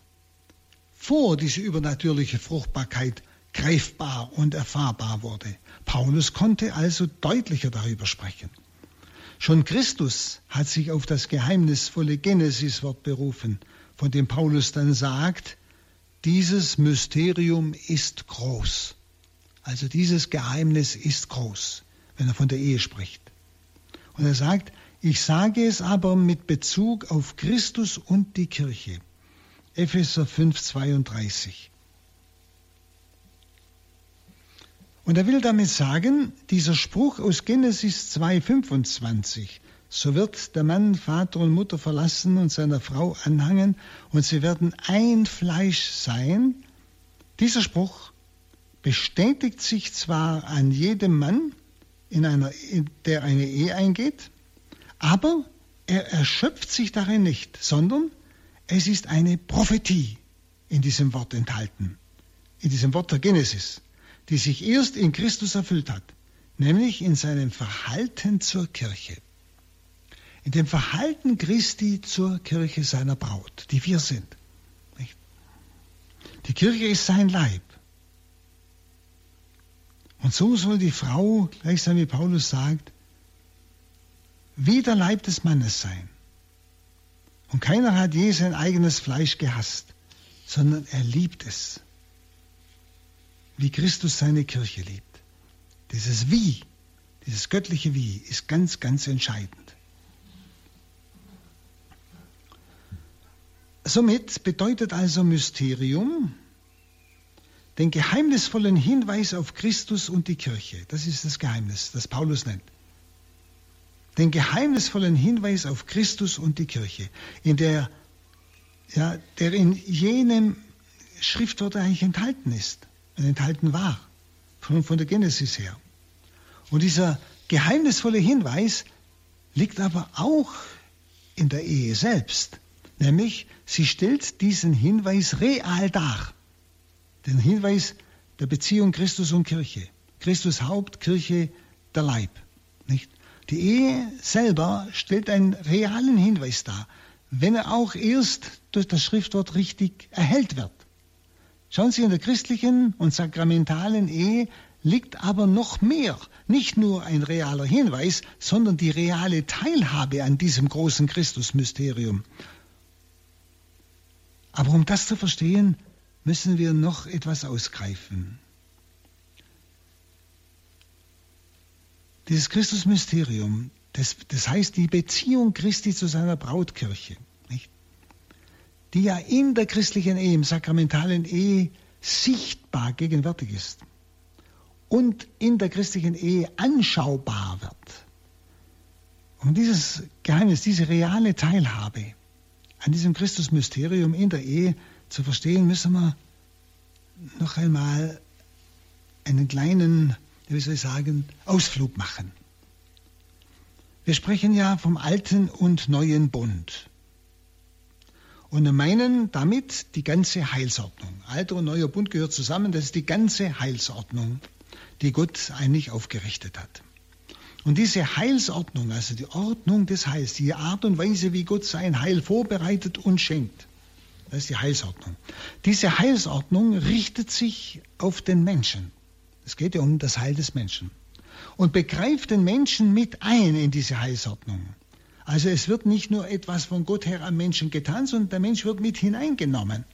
vor diese übernatürliche Fruchtbarkeit greifbar und erfahrbar wurde. Paulus konnte also deutlicher darüber sprechen. Schon Christus hat sich auf das geheimnisvolle Genesis-Wort berufen, von dem Paulus dann sagt, dieses Mysterium ist groß. Also dieses Geheimnis ist groß, wenn er von der Ehe spricht. Und er sagt, ich sage es aber mit Bezug auf Christus und die Kirche. Epheser 5, 32. Und er will damit sagen, dieser Spruch aus Genesis 2,25, so wird der Mann Vater und Mutter verlassen und seiner Frau anhangen und sie werden ein Fleisch sein. Dieser Spruch bestätigt sich zwar an jedem Mann, in einer, in der eine Ehe eingeht, aber er erschöpft sich darin nicht, sondern es ist eine Prophetie in diesem Wort enthalten, in diesem Wort der Genesis die sich erst in Christus erfüllt hat, nämlich in seinem Verhalten zur Kirche. In dem Verhalten Christi zur Kirche seiner Braut, die wir sind. Die Kirche ist sein Leib. Und so soll die Frau, gleichsam wie Paulus sagt, wie der Leib des Mannes sein. Und keiner hat je sein eigenes Fleisch gehasst, sondern er liebt es wie Christus seine Kirche liebt. Dieses Wie, dieses göttliche Wie ist ganz, ganz entscheidend. Somit bedeutet also Mysterium den geheimnisvollen Hinweis auf Christus und die Kirche. Das ist das Geheimnis, das Paulus nennt. Den geheimnisvollen Hinweis auf Christus und die Kirche, in der ja, der in jenem Schriftwort eigentlich enthalten ist enthalten war, von, von der Genesis her. Und dieser geheimnisvolle Hinweis liegt aber auch in der Ehe selbst, nämlich sie stellt diesen Hinweis real dar, den Hinweis der Beziehung Christus und Kirche. Christus Haupt, Kirche der Leib. Nicht? Die Ehe selber stellt einen realen Hinweis dar, wenn er auch erst durch das Schriftwort richtig erhellt wird. Schauen Sie, in der christlichen und sakramentalen Ehe liegt aber noch mehr, nicht nur ein realer Hinweis, sondern die reale Teilhabe an diesem großen Christusmysterium. Aber um das zu verstehen, müssen wir noch etwas ausgreifen. Dieses Christusmysterium, das, das heißt die Beziehung Christi zu seiner Brautkirche? Die ja in der christlichen Ehe, im sakramentalen Ehe sichtbar gegenwärtig ist und in der christlichen Ehe anschaubar wird. Um dieses Geheimnis, diese reale Teilhabe an diesem Christusmysterium in der Ehe zu verstehen, müssen wir noch einmal einen kleinen wie soll ich sagen, Ausflug machen. Wir sprechen ja vom alten und neuen Bund und meinen damit die ganze Heilsordnung. Alter und neuer Bund gehört zusammen, das ist die ganze Heilsordnung, die Gott eigentlich aufgerichtet hat. Und diese Heilsordnung, also die Ordnung des Heils, die Art und Weise, wie Gott sein Heil vorbereitet und schenkt, das ist die Heilsordnung. Diese Heilsordnung richtet sich auf den Menschen. Es geht ja um das Heil des Menschen. Und begreift den Menschen mit ein in diese Heilsordnung. Also es wird nicht nur etwas von Gott her am Menschen getan, sondern der Mensch wird mit hineingenommen.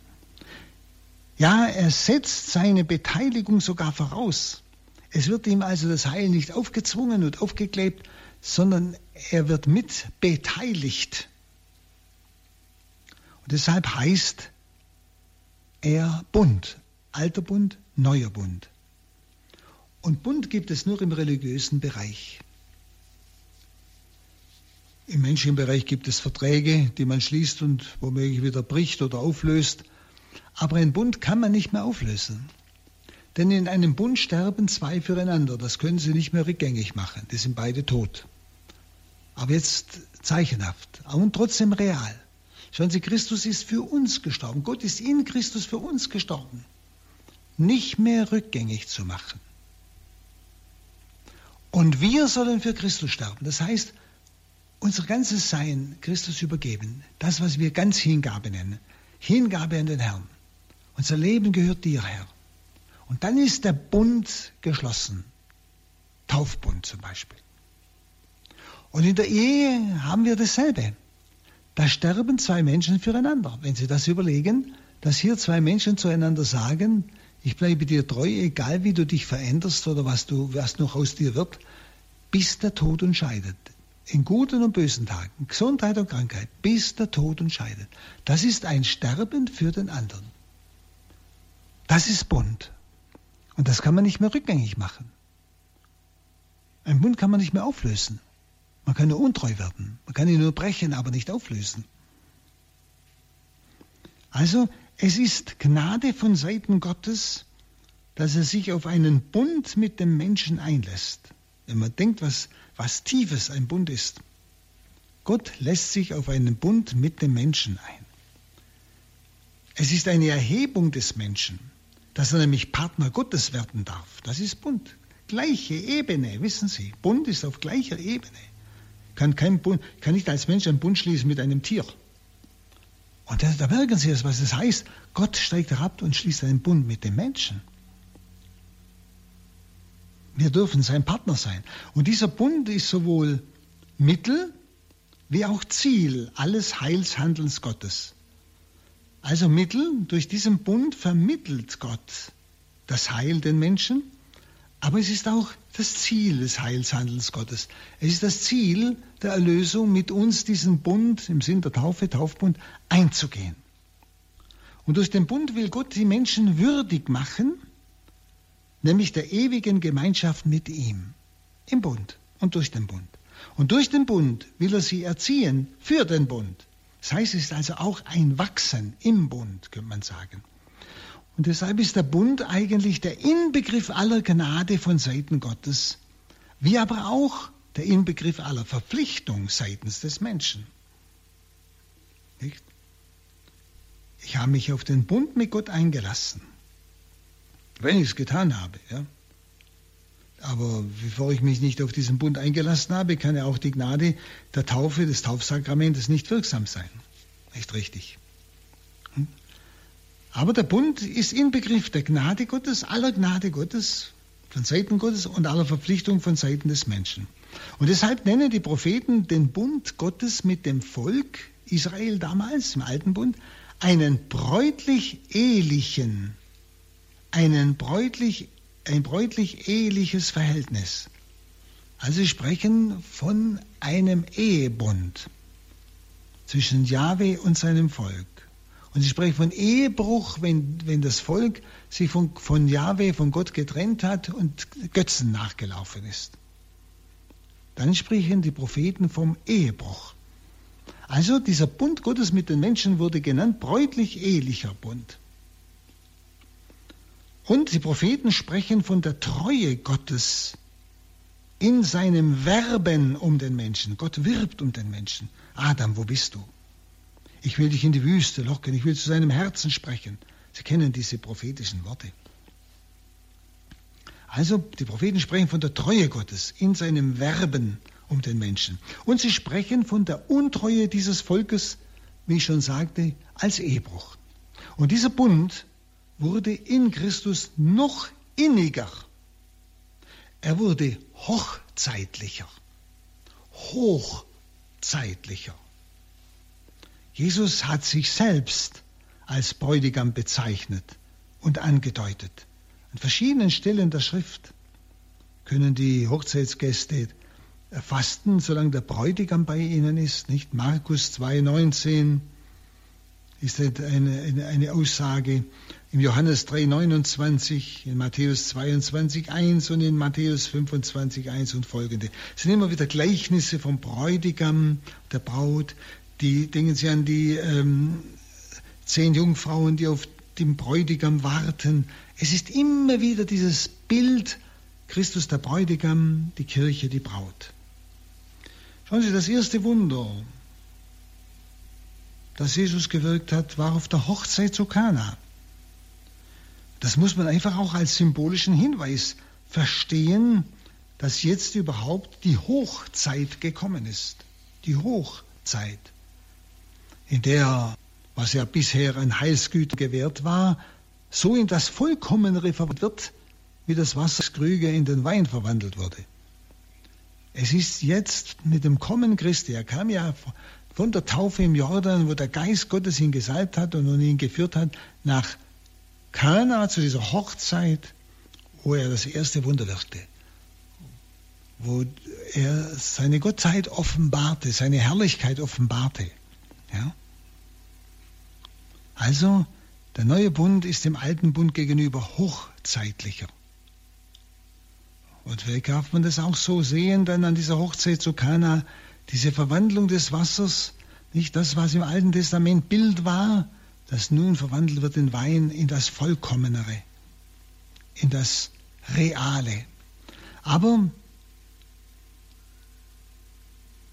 Ja, er setzt seine Beteiligung sogar voraus. Es wird ihm also das Heil nicht aufgezwungen und aufgeklebt, sondern er wird mit beteiligt. Und deshalb heißt er Bund, alter Bund, neuer Bund. Und Bund gibt es nur im religiösen Bereich. Im menschlichen Bereich gibt es Verträge, die man schließt und womöglich wieder bricht oder auflöst. Aber einen Bund kann man nicht mehr auflösen. Denn in einem Bund sterben zwei füreinander. Das können sie nicht mehr rückgängig machen. Die sind beide tot. Aber jetzt zeichenhaft und trotzdem real. Schauen Sie, Christus ist für uns gestorben. Gott ist in Christus für uns gestorben. Nicht mehr rückgängig zu machen. Und wir sollen für Christus sterben. Das heißt, unser ganzes Sein Christus übergeben. Das, was wir ganz Hingabe nennen. Hingabe an den Herrn. Unser Leben gehört dir, Herr. Und dann ist der Bund geschlossen. Taufbund zum Beispiel. Und in der Ehe haben wir dasselbe. Da sterben zwei Menschen füreinander. Wenn Sie das überlegen, dass hier zwei Menschen zueinander sagen, ich bleibe dir treu, egal wie du dich veränderst oder was, du, was noch aus dir wird, bis der Tod uns scheidet. In guten und bösen Tagen, Gesundheit und Krankheit, bis der Tod uns scheidet. Das ist ein Sterben für den anderen. Das ist Bund. Und das kann man nicht mehr rückgängig machen. Ein Bund kann man nicht mehr auflösen. Man kann nur untreu werden. Man kann ihn nur brechen, aber nicht auflösen. Also es ist Gnade von Seiten Gottes, dass er sich auf einen Bund mit dem Menschen einlässt. Wenn man denkt, was, was tiefes ein Bund ist. Gott lässt sich auf einen Bund mit dem Menschen ein. Es ist eine Erhebung des Menschen, dass er nämlich Partner Gottes werden darf. Das ist Bund. Gleiche Ebene, wissen Sie. Bund ist auf gleicher Ebene. Kann, kein Bund, kann nicht als Mensch einen Bund schließen mit einem Tier. Und da, da merken Sie, was das heißt. Gott steigt herab und schließt einen Bund mit dem Menschen. Wir dürfen sein Partner sein. Und dieser Bund ist sowohl Mittel wie auch Ziel alles Heilshandelns Gottes. Also Mittel, durch diesen Bund vermittelt Gott das Heil den Menschen, aber es ist auch das Ziel des Heilshandels Gottes. Es ist das Ziel der Erlösung, mit uns diesen Bund im Sinn der Taufe, Taufbund, einzugehen. Und durch den Bund will Gott die Menschen würdig machen, nämlich der ewigen Gemeinschaft mit ihm. Im Bund und durch den Bund. Und durch den Bund will er sie erziehen für den Bund. Das heißt, es ist also auch ein Wachsen im Bund, könnte man sagen. Und deshalb ist der Bund eigentlich der Inbegriff aller Gnade von Seiten Gottes, wie aber auch der Inbegriff aller Verpflichtung seitens des Menschen. Nicht? Ich habe mich auf den Bund mit Gott eingelassen. Wenn ich es getan habe, ja. Aber bevor ich mich nicht auf diesen Bund eingelassen habe, kann ja auch die Gnade der Taufe, des Taufsakramentes nicht wirksam sein. Nicht richtig. Hm? Aber der Bund ist Inbegriff der Gnade Gottes, aller Gnade Gottes, von Seiten Gottes und aller Verpflichtung von Seiten des Menschen. Und deshalb nennen die Propheten den Bund Gottes mit dem Volk Israel damals im Alten Bund einen bräutlich ehelichen, einen bräutlich ein bräutlich-eheliches Verhältnis. Also sie sprechen von einem Ehebund zwischen Jahwe und seinem Volk. Und sie sprechen von Ehebruch, wenn, wenn das Volk sich von, von Jahwe, von Gott getrennt hat und Götzen nachgelaufen ist. Dann sprechen die Propheten vom Ehebruch. Also dieser Bund Gottes mit den Menschen wurde genannt bräutlich-ehelicher Bund. Und die Propheten sprechen von der Treue Gottes in seinem Werben um den Menschen. Gott wirbt um den Menschen. Adam, wo bist du? Ich will dich in die Wüste locken, ich will zu seinem Herzen sprechen. Sie kennen diese prophetischen Worte. Also, die Propheten sprechen von der Treue Gottes in seinem Werben um den Menschen. Und sie sprechen von der Untreue dieses Volkes, wie ich schon sagte, als Ehebruch. Und dieser Bund wurde in Christus noch inniger. Er wurde hochzeitlicher, hochzeitlicher. Jesus hat sich selbst als Bräutigam bezeichnet und angedeutet. An verschiedenen Stellen der Schrift können die Hochzeitsgäste fasten, solange der Bräutigam bei ihnen ist. Nicht Markus 2,19 ist eine, eine, eine Aussage in Johannes 3,29, in Matthäus 22, 1 und in Matthäus 25, 1 und folgende. Es sind immer wieder Gleichnisse vom Bräutigam, der Braut. Die denken Sie an die ähm, zehn Jungfrauen, die auf den Bräutigam warten. Es ist immer wieder dieses Bild, Christus der Bräutigam, die Kirche die Braut. Schauen Sie, das erste Wunder, das Jesus gewirkt hat, war auf der Hochzeit zu Kana. Das muss man einfach auch als symbolischen Hinweis verstehen, dass jetzt überhaupt die Hochzeit gekommen ist. Die Hochzeit, in der, was ja bisher ein Heilsgüter gewährt war, so in das Vollkommenere verwandelt wird, wie das Wasserskrüge in den Wein verwandelt wurde. Es ist jetzt mit dem Kommen Christi, er kam ja von der Taufe im Jordan, wo der Geist Gottes ihn gesalbt hat und ihn geführt hat, nach Kana zu dieser Hochzeit, wo er das erste Wunder wirkte, wo er seine Gottheit offenbarte, seine Herrlichkeit offenbarte. Ja? Also, der neue Bund ist dem alten Bund gegenüber hochzeitlicher. Und vielleicht darf man das auch so sehen, dann an dieser Hochzeit zu Kana, diese Verwandlung des Wassers, nicht das, was im Alten Testament Bild war, das nun verwandelt wird in Wein, in das Vollkommenere, in das Reale. Aber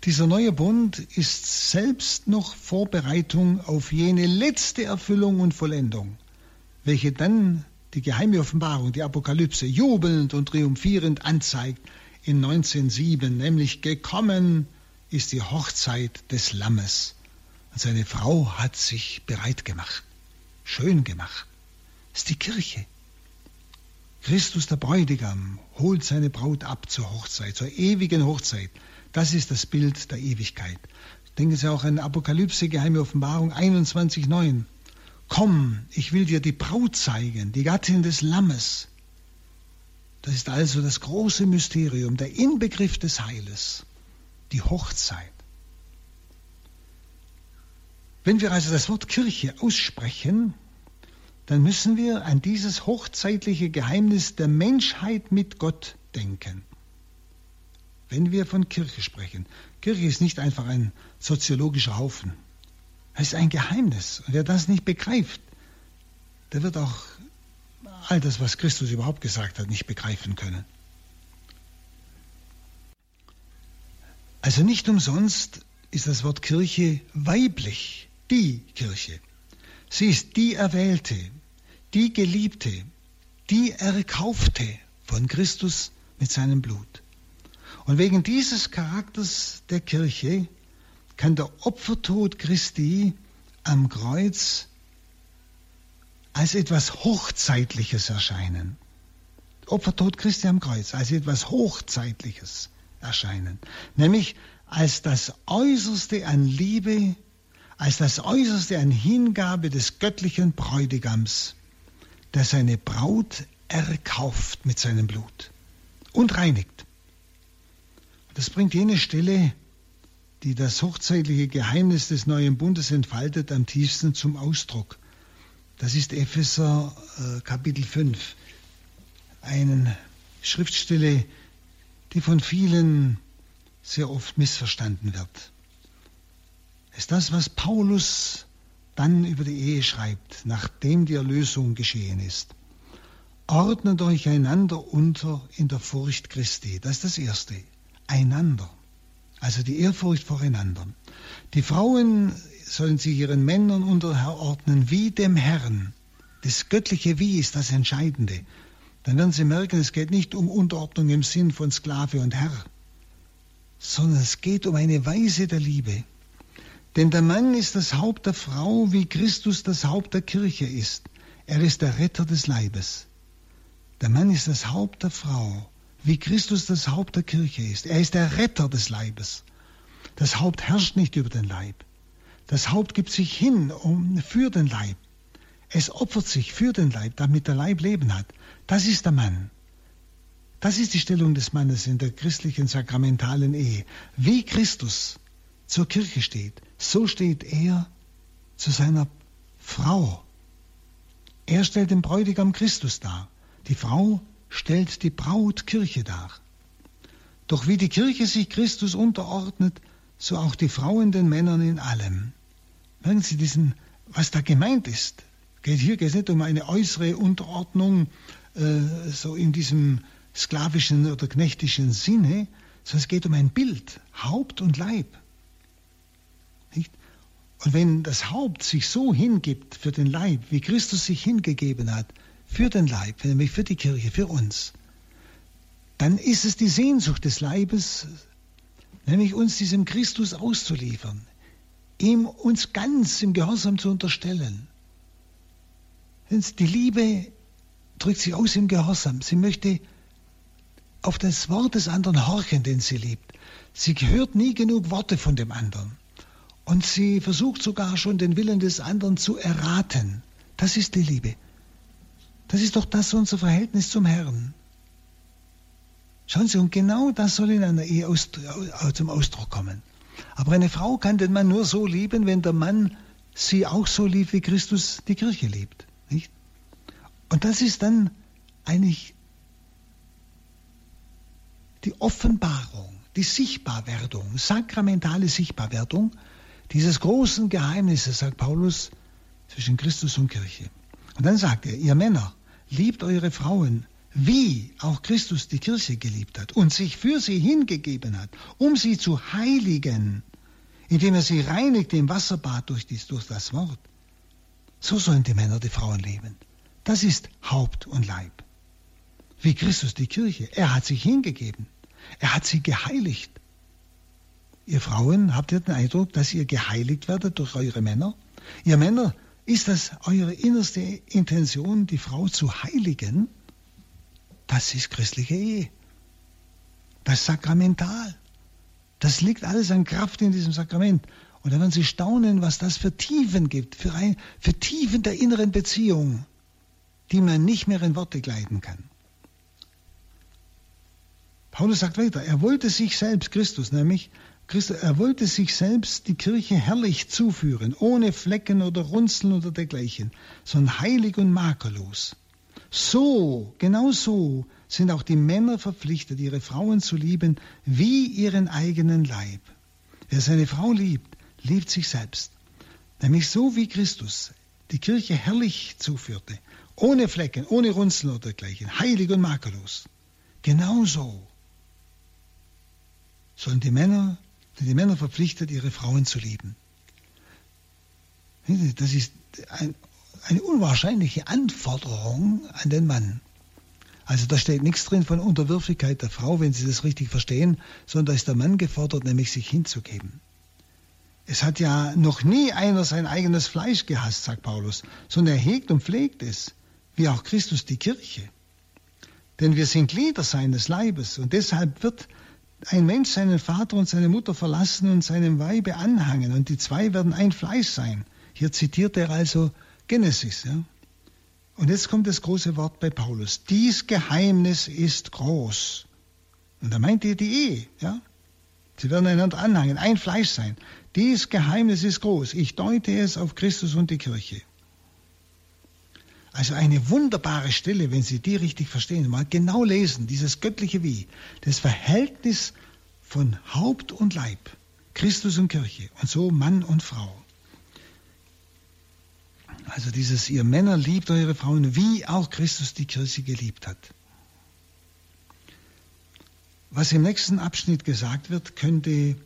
dieser neue Bund ist selbst noch Vorbereitung auf jene letzte Erfüllung und Vollendung, welche dann die geheime Offenbarung, die Apokalypse, jubelnd und triumphierend anzeigt in 19.7, nämlich gekommen ist die Hochzeit des Lammes. Und seine Frau hat sich bereit gemacht, schön gemacht. Das ist die Kirche. Christus der Bräutigam holt seine Braut ab zur Hochzeit, zur ewigen Hochzeit. Das ist das Bild der Ewigkeit. Denken Sie auch an Apokalypse, Geheime Offenbarung 21,9. Komm, ich will dir die Braut zeigen, die Gattin des Lammes. Das ist also das große Mysterium, der Inbegriff des Heiles, die Hochzeit. Wenn wir also das Wort Kirche aussprechen, dann müssen wir an dieses hochzeitliche Geheimnis der Menschheit mit Gott denken. Wenn wir von Kirche sprechen. Kirche ist nicht einfach ein soziologischer Haufen. Das ist ein Geheimnis. Und wer das nicht begreift, der wird auch all das, was Christus überhaupt gesagt hat, nicht begreifen können. Also nicht umsonst ist das Wort Kirche weiblich, die Kirche. Sie ist die Erwählte, die Geliebte, die Erkaufte von Christus mit seinem Blut. Und wegen dieses Charakters der Kirche kann der Opfertod Christi am Kreuz als etwas Hochzeitliches erscheinen. Opfertod Christi am Kreuz als etwas Hochzeitliches erscheinen. Nämlich als das Äußerste an Liebe, als das Äußerste an Hingabe des göttlichen Bräutigams, der seine Braut erkauft mit seinem Blut und reinigt. Das bringt jene Stelle, die das hochzeitliche Geheimnis des neuen Bundes entfaltet, am tiefsten zum Ausdruck. Das ist Epheser äh, Kapitel 5, eine Schriftstelle, die von vielen sehr oft missverstanden wird. Ist das, was Paulus dann über die Ehe schreibt, nachdem die Erlösung geschehen ist. Ordnet euch einander unter in der Furcht Christi. Das ist das Erste. Einander. Also die Ehrfurcht voreinander. Die Frauen sollen sich ihren Männern unterordnen wie dem Herrn. Das göttliche Wie ist das Entscheidende. Dann werden Sie merken, es geht nicht um Unterordnung im Sinn von Sklave und Herr, sondern es geht um eine Weise der Liebe. Denn der Mann ist das Haupt der Frau, wie Christus das Haupt der Kirche ist. Er ist der Retter des Leibes. Der Mann ist das Haupt der Frau, wie Christus das Haupt der Kirche ist. Er ist der Retter des Leibes. Das Haupt herrscht nicht über den Leib. Das Haupt gibt sich hin um, für den Leib. Es opfert sich für den Leib, damit der Leib Leben hat. Das ist der Mann. Das ist die Stellung des Mannes in der christlichen sakramentalen Ehe. Wie Christus zur Kirche steht, so steht er zu seiner Frau. Er stellt den Bräutigam Christus dar. Die Frau stellt die Braut Kirche dar. Doch wie die Kirche sich Christus unterordnet, so auch die Frauen den Männern in allem. Merken Sie diesen, was da gemeint ist. Geht hier geht es nicht um eine äußere Unterordnung, äh, so in diesem sklavischen oder knechtischen Sinne, sondern es geht um ein Bild, Haupt und Leib. Und wenn das Haupt sich so hingibt für den Leib, wie Christus sich hingegeben hat, für den Leib, nämlich für die Kirche, für uns, dann ist es die Sehnsucht des Leibes, nämlich uns diesem Christus auszuliefern, ihm uns ganz im Gehorsam zu unterstellen. Die Liebe drückt sich aus im Gehorsam. Sie möchte auf das Wort des anderen horchen, den sie liebt. Sie hört nie genug Worte von dem anderen. Und sie versucht sogar schon den Willen des anderen zu erraten. Das ist die Liebe. Das ist doch das unser Verhältnis zum Herrn. Schauen Sie, und genau das soll in einer Ehe aus, zum Ausdruck kommen. Aber eine Frau kann den Mann nur so lieben, wenn der Mann sie auch so liebt, wie Christus die Kirche liebt. Nicht? Und das ist dann eigentlich die Offenbarung, die Sichtbarwerdung, sakramentale Sichtbarwerdung dieses großen Geheimnisses, sagt Paulus, zwischen Christus und Kirche. Und dann sagt er, ihr Männer, liebt eure Frauen, wie auch Christus die Kirche geliebt hat und sich für sie hingegeben hat, um sie zu heiligen, indem er sie reinigt im Wasserbad durch, dies, durch das Wort. So sollen die Männer die Frauen lieben. Das ist Haupt und Leib. Wie Christus die Kirche. Er hat sich hingegeben. Er hat sie geheiligt. Ihr Frauen, habt ihr den Eindruck, dass ihr geheiligt werdet durch eure Männer? Ihr Männer, ist das eure innerste Intention, die Frau zu heiligen? Das ist christliche Ehe. Das ist sakramental. Das liegt alles an Kraft in diesem Sakrament. Und dann werden Sie staunen, was das für Tiefen gibt, für, ein, für Tiefen der inneren Beziehung, die man nicht mehr in Worte kleiden kann. Paulus sagt weiter, er wollte sich selbst, Christus nämlich, Christus, er wollte sich selbst die Kirche herrlich zuführen, ohne Flecken oder Runzeln oder dergleichen, sondern heilig und makellos. So, genau so sind auch die Männer verpflichtet, ihre Frauen zu lieben wie ihren eigenen Leib. Wer seine Frau liebt, liebt sich selbst. Nämlich so wie Christus die Kirche herrlich zuführte, ohne Flecken, ohne Runzeln oder dergleichen, heilig und makellos. Genauso sollen die Männer, sind die Männer verpflichtet, ihre Frauen zu lieben. Das ist ein, eine unwahrscheinliche Anforderung an den Mann. Also da steht nichts drin von Unterwürfigkeit der Frau, wenn Sie das richtig verstehen, sondern da ist der Mann gefordert, nämlich sich hinzugeben. Es hat ja noch nie einer sein eigenes Fleisch gehasst, sagt Paulus, sondern er hegt und pflegt es, wie auch Christus die Kirche. Denn wir sind Glieder seines Leibes und deshalb wird ein Mensch seinen Vater und seine Mutter verlassen und seinem Weibe anhangen und die zwei werden ein Fleisch sein. Hier zitiert er also Genesis. Ja? Und jetzt kommt das große Wort bei Paulus. Dies Geheimnis ist groß. Und da meint er die Ehe. Ja? Sie werden einander anhangen, ein Fleisch sein. Dies Geheimnis ist groß. Ich deute es auf Christus und die Kirche. Also eine wunderbare Stelle, wenn Sie die richtig verstehen, mal genau lesen, dieses göttliche Wie, das Verhältnis von Haupt und Leib, Christus und Kirche und so Mann und Frau. Also dieses, ihr Männer liebt eure Frauen, wie auch Christus die Kirche geliebt hat. Was im nächsten Abschnitt gesagt wird, könnte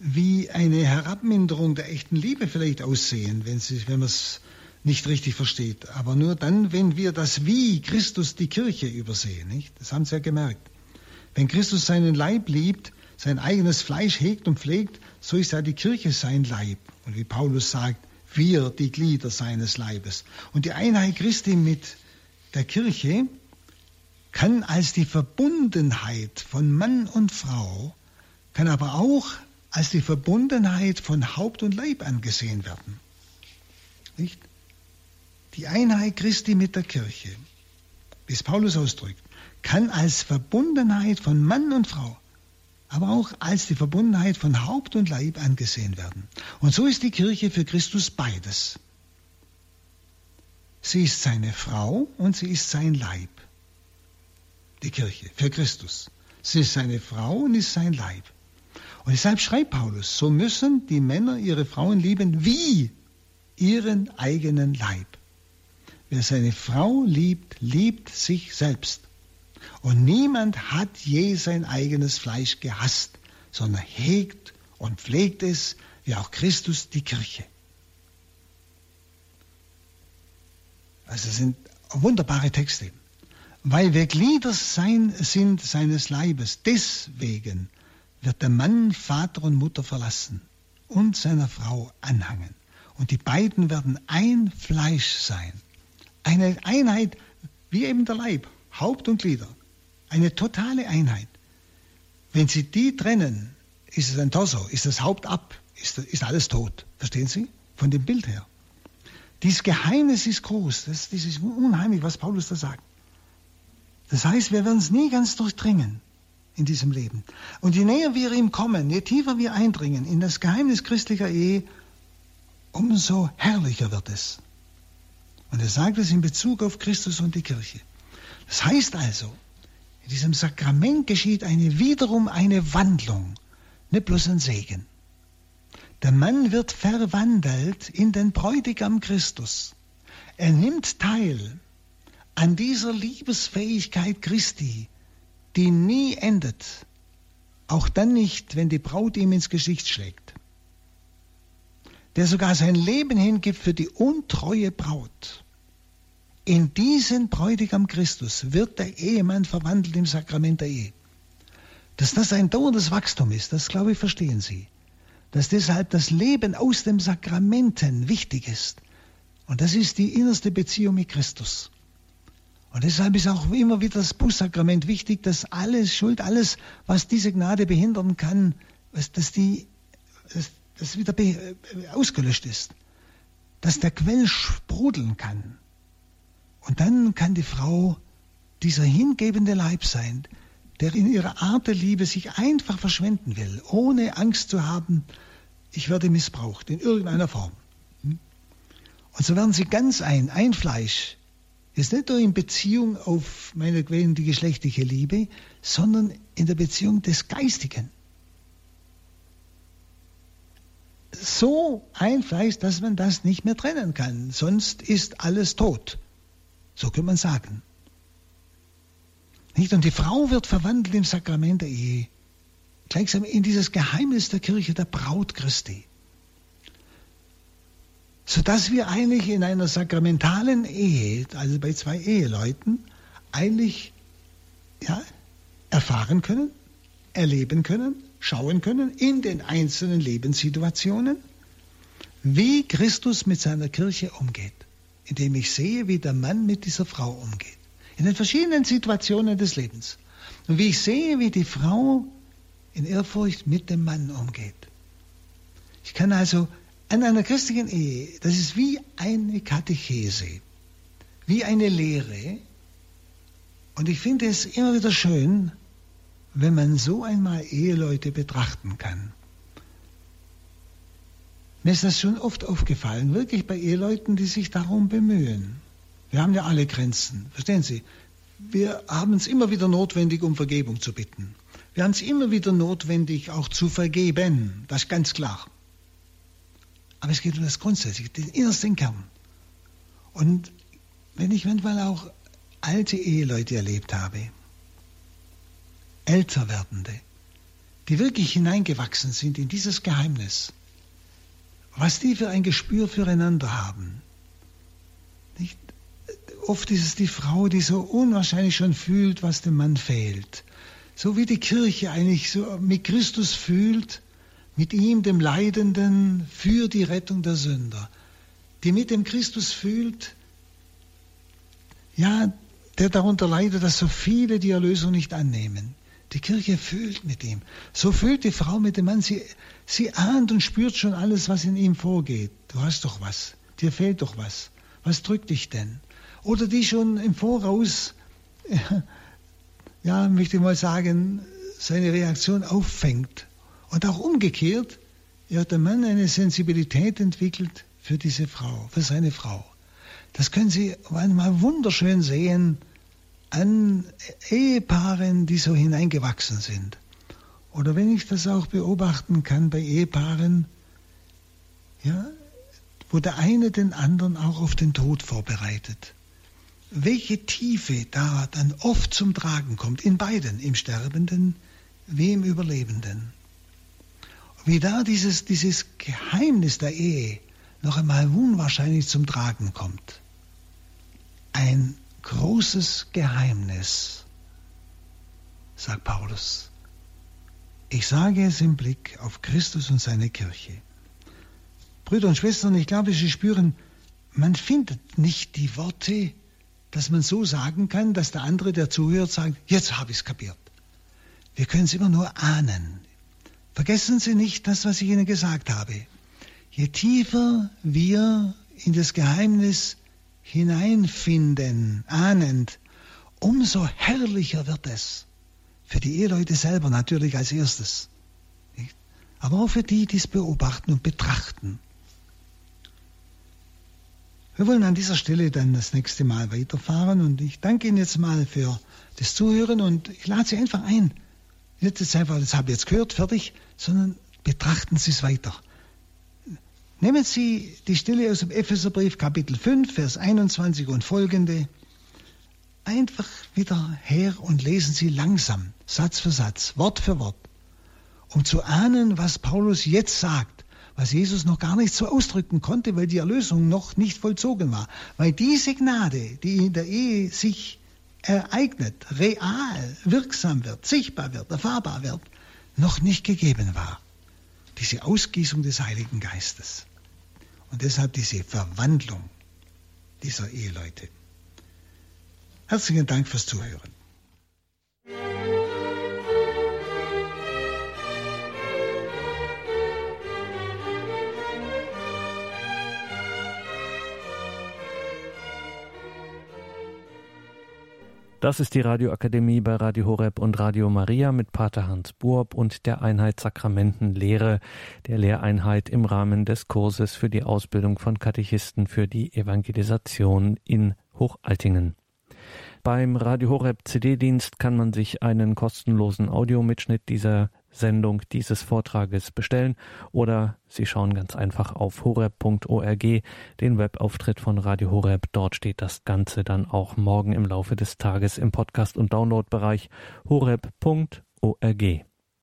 wie eine Herabminderung der echten Liebe vielleicht aussehen, wenn, wenn man es nicht richtig versteht. Aber nur dann, wenn wir das Wie Christus die Kirche übersehen. Nicht? Das haben Sie ja gemerkt. Wenn Christus seinen Leib liebt, sein eigenes Fleisch hegt und pflegt, so ist ja die Kirche sein Leib. Und wie Paulus sagt, wir die Glieder seines Leibes. Und die Einheit Christi mit der Kirche kann als die Verbundenheit von Mann und Frau, kann aber auch als die Verbundenheit von Haupt und Leib angesehen werden. Nicht? Die Einheit Christi mit der Kirche, wie es Paulus ausdrückt, kann als Verbundenheit von Mann und Frau aber auch als die Verbundenheit von Haupt und Leib angesehen werden. Und so ist die Kirche für Christus beides. Sie ist seine Frau und sie ist sein Leib. Die Kirche für Christus. Sie ist seine Frau und ist sein Leib. Und deshalb schreibt Paulus, so müssen die Männer ihre Frauen lieben wie ihren eigenen Leib. Wer seine Frau liebt, liebt sich selbst. Und niemand hat je sein eigenes Fleisch gehasst, sondern hegt und pflegt es, wie auch Christus die Kirche. Also sind wunderbare Texte. Weil wir Glieder sein, sind seines Leibes, deswegen wird der Mann Vater und Mutter verlassen und seiner Frau anhangen. Und die beiden werden ein Fleisch sein. Eine Einheit wie eben der Leib, Haupt und Glieder. Eine totale Einheit. Wenn Sie die trennen, ist es ein Torso, ist das Haupt ab, ist, ist alles tot. Verstehen Sie? Von dem Bild her. Dieses Geheimnis ist groß. Das, das ist unheimlich, was Paulus da sagt. Das heißt, wir werden es nie ganz durchdringen in diesem Leben. Und je näher wir ihm kommen, je tiefer wir eindringen in das Geheimnis christlicher Ehe, umso herrlicher wird es. Und er sagt es in Bezug auf Christus und die Kirche. Das heißt also, in diesem Sakrament geschieht eine wiederum eine Wandlung, nicht bloß ein Segen. Der Mann wird verwandelt in den Bräutigam Christus. Er nimmt teil an dieser Liebesfähigkeit Christi, die nie endet, auch dann nicht, wenn die Braut ihm ins Gesicht schlägt, der sogar sein Leben hingibt für die untreue Braut. In diesen Bräutigam Christus wird der Ehemann verwandelt im Sakrament der Ehe. Dass das ein dauerndes Wachstum ist, das glaube ich, verstehen Sie. Dass deshalb das Leben aus dem Sakramenten wichtig ist. Und das ist die innerste Beziehung mit Christus. Und deshalb ist auch immer wieder das Bußsakrament wichtig, dass alles Schuld, alles, was diese Gnade behindern kann, dass, die, das wieder äh, ausgelöscht ist. Dass der Quell sprudeln kann. Und dann kann die Frau dieser hingebende Leib sein, der in ihrer Art der Liebe sich einfach verschwenden will, ohne Angst zu haben, ich werde missbraucht in irgendeiner Form. Hm? Und so werden sie ganz ein, ein Fleisch. Ist nicht nur in Beziehung auf meinetwegen die geschlechtliche Liebe, sondern in der Beziehung des Geistigen. So ein Fleisch, dass man das nicht mehr trennen kann. Sonst ist alles tot. So kann man sagen. Nicht? Und die Frau wird verwandelt im Sakrament der Ehe. Gleichsam in dieses Geheimnis der Kirche der Braut Christi. Sodass wir eigentlich in einer sakramentalen Ehe, also bei zwei Eheleuten, eigentlich ja, erfahren können, erleben können, schauen können in den einzelnen Lebenssituationen, wie Christus mit seiner Kirche umgeht, indem ich sehe, wie der Mann mit dieser Frau umgeht, in den verschiedenen Situationen des Lebens. Und wie ich sehe, wie die Frau in Ehrfurcht mit dem Mann umgeht. Ich kann also an einer christlichen Ehe, das ist wie eine Katechese, wie eine Lehre. Und ich finde es immer wieder schön, wenn man so einmal Eheleute betrachten kann. Mir ist das schon oft aufgefallen, wirklich bei Eheleuten, die sich darum bemühen. Wir haben ja alle Grenzen, verstehen Sie? Wir haben es immer wieder notwendig, um Vergebung zu bitten. Wir haben es immer wieder notwendig, auch zu vergeben, das ist ganz klar. Aber es geht um das Grundsätzliche, den innersten Kern. Und wenn ich manchmal auch alte Eheleute erlebt habe, älter werdende, die wirklich hineingewachsen sind in dieses Geheimnis, was die für ein Gespür füreinander haben. Nicht? Oft ist es die Frau, die so unwahrscheinlich schon fühlt, was dem Mann fehlt. So wie die Kirche eigentlich so mit Christus fühlt, mit ihm, dem Leidenden, für die Rettung der Sünder. Die mit dem Christus fühlt, ja, der darunter leidet, dass so viele die Erlösung nicht annehmen. Die Kirche fühlt mit ihm. So fühlt die Frau mit dem Mann. Sie, sie ahnt und spürt schon alles, was in ihm vorgeht. Du hast doch was. Dir fehlt doch was. Was drückt dich denn? Oder die schon im Voraus, <laughs> ja, möchte ich mal sagen, seine Reaktion auffängt. Und auch umgekehrt, ja, der Mann eine Sensibilität entwickelt für diese Frau, für seine Frau. Das können Sie einmal wunderschön sehen, an Ehepaaren, die so hineingewachsen sind. Oder wenn ich das auch beobachten kann bei Ehepaaren, ja, wo der eine den anderen auch auf den Tod vorbereitet. Welche Tiefe da dann oft zum Tragen kommt, in beiden, im Sterbenden wie im Überlebenden. Wie da dieses, dieses Geheimnis der Ehe noch einmal unwahrscheinlich zum Tragen kommt. Ein großes Geheimnis, sagt Paulus. Ich sage es im Blick auf Christus und seine Kirche. Brüder und Schwestern, ich glaube, Sie spüren, man findet nicht die Worte, dass man so sagen kann, dass der andere, der zuhört, sagt, jetzt habe ich es kapiert. Wir können es immer nur ahnen. Vergessen Sie nicht das, was ich Ihnen gesagt habe. Je tiefer wir in das Geheimnis hineinfinden, ahnend, umso herrlicher wird es. Für die Eheleute selber natürlich als erstes. Nicht? Aber auch für die, die es beobachten und betrachten. Wir wollen an dieser Stelle dann das nächste Mal weiterfahren und ich danke Ihnen jetzt mal für das Zuhören und ich lade Sie einfach ein. Nicht jetzt einfach, das habe ich jetzt gehört, fertig, sondern betrachten Sie es weiter. Nehmen Sie die Stelle aus dem Epheserbrief Kapitel 5, Vers 21 und folgende. Einfach wieder her und lesen Sie langsam, Satz für Satz, Wort für Wort, um zu ahnen, was Paulus jetzt sagt, was Jesus noch gar nicht so ausdrücken konnte, weil die Erlösung noch nicht vollzogen war. Weil diese Gnade, die in der Ehe sich ereignet, real, wirksam wird, sichtbar wird, erfahrbar wird, noch nicht gegeben war. Diese Ausgießung des Heiligen Geistes. Und deshalb diese Verwandlung dieser Eheleute. Herzlichen Dank fürs Zuhören. Das ist die Radioakademie bei Radio Horeb und Radio Maria mit Pater Hans Burb und der Einheit Sakramentenlehre, der Lehreinheit im Rahmen des Kurses für die Ausbildung von Katechisten für die Evangelisation in Hochaltingen. Beim Radio Horeb CD-Dienst kann man sich einen kostenlosen Audiomitschnitt dieser Sendung dieses Vortrages bestellen oder Sie schauen ganz einfach auf horeb.org, den Webauftritt von Radio Horeb. Dort steht das Ganze dann auch morgen im Laufe des Tages im Podcast- und Downloadbereich horeb.org.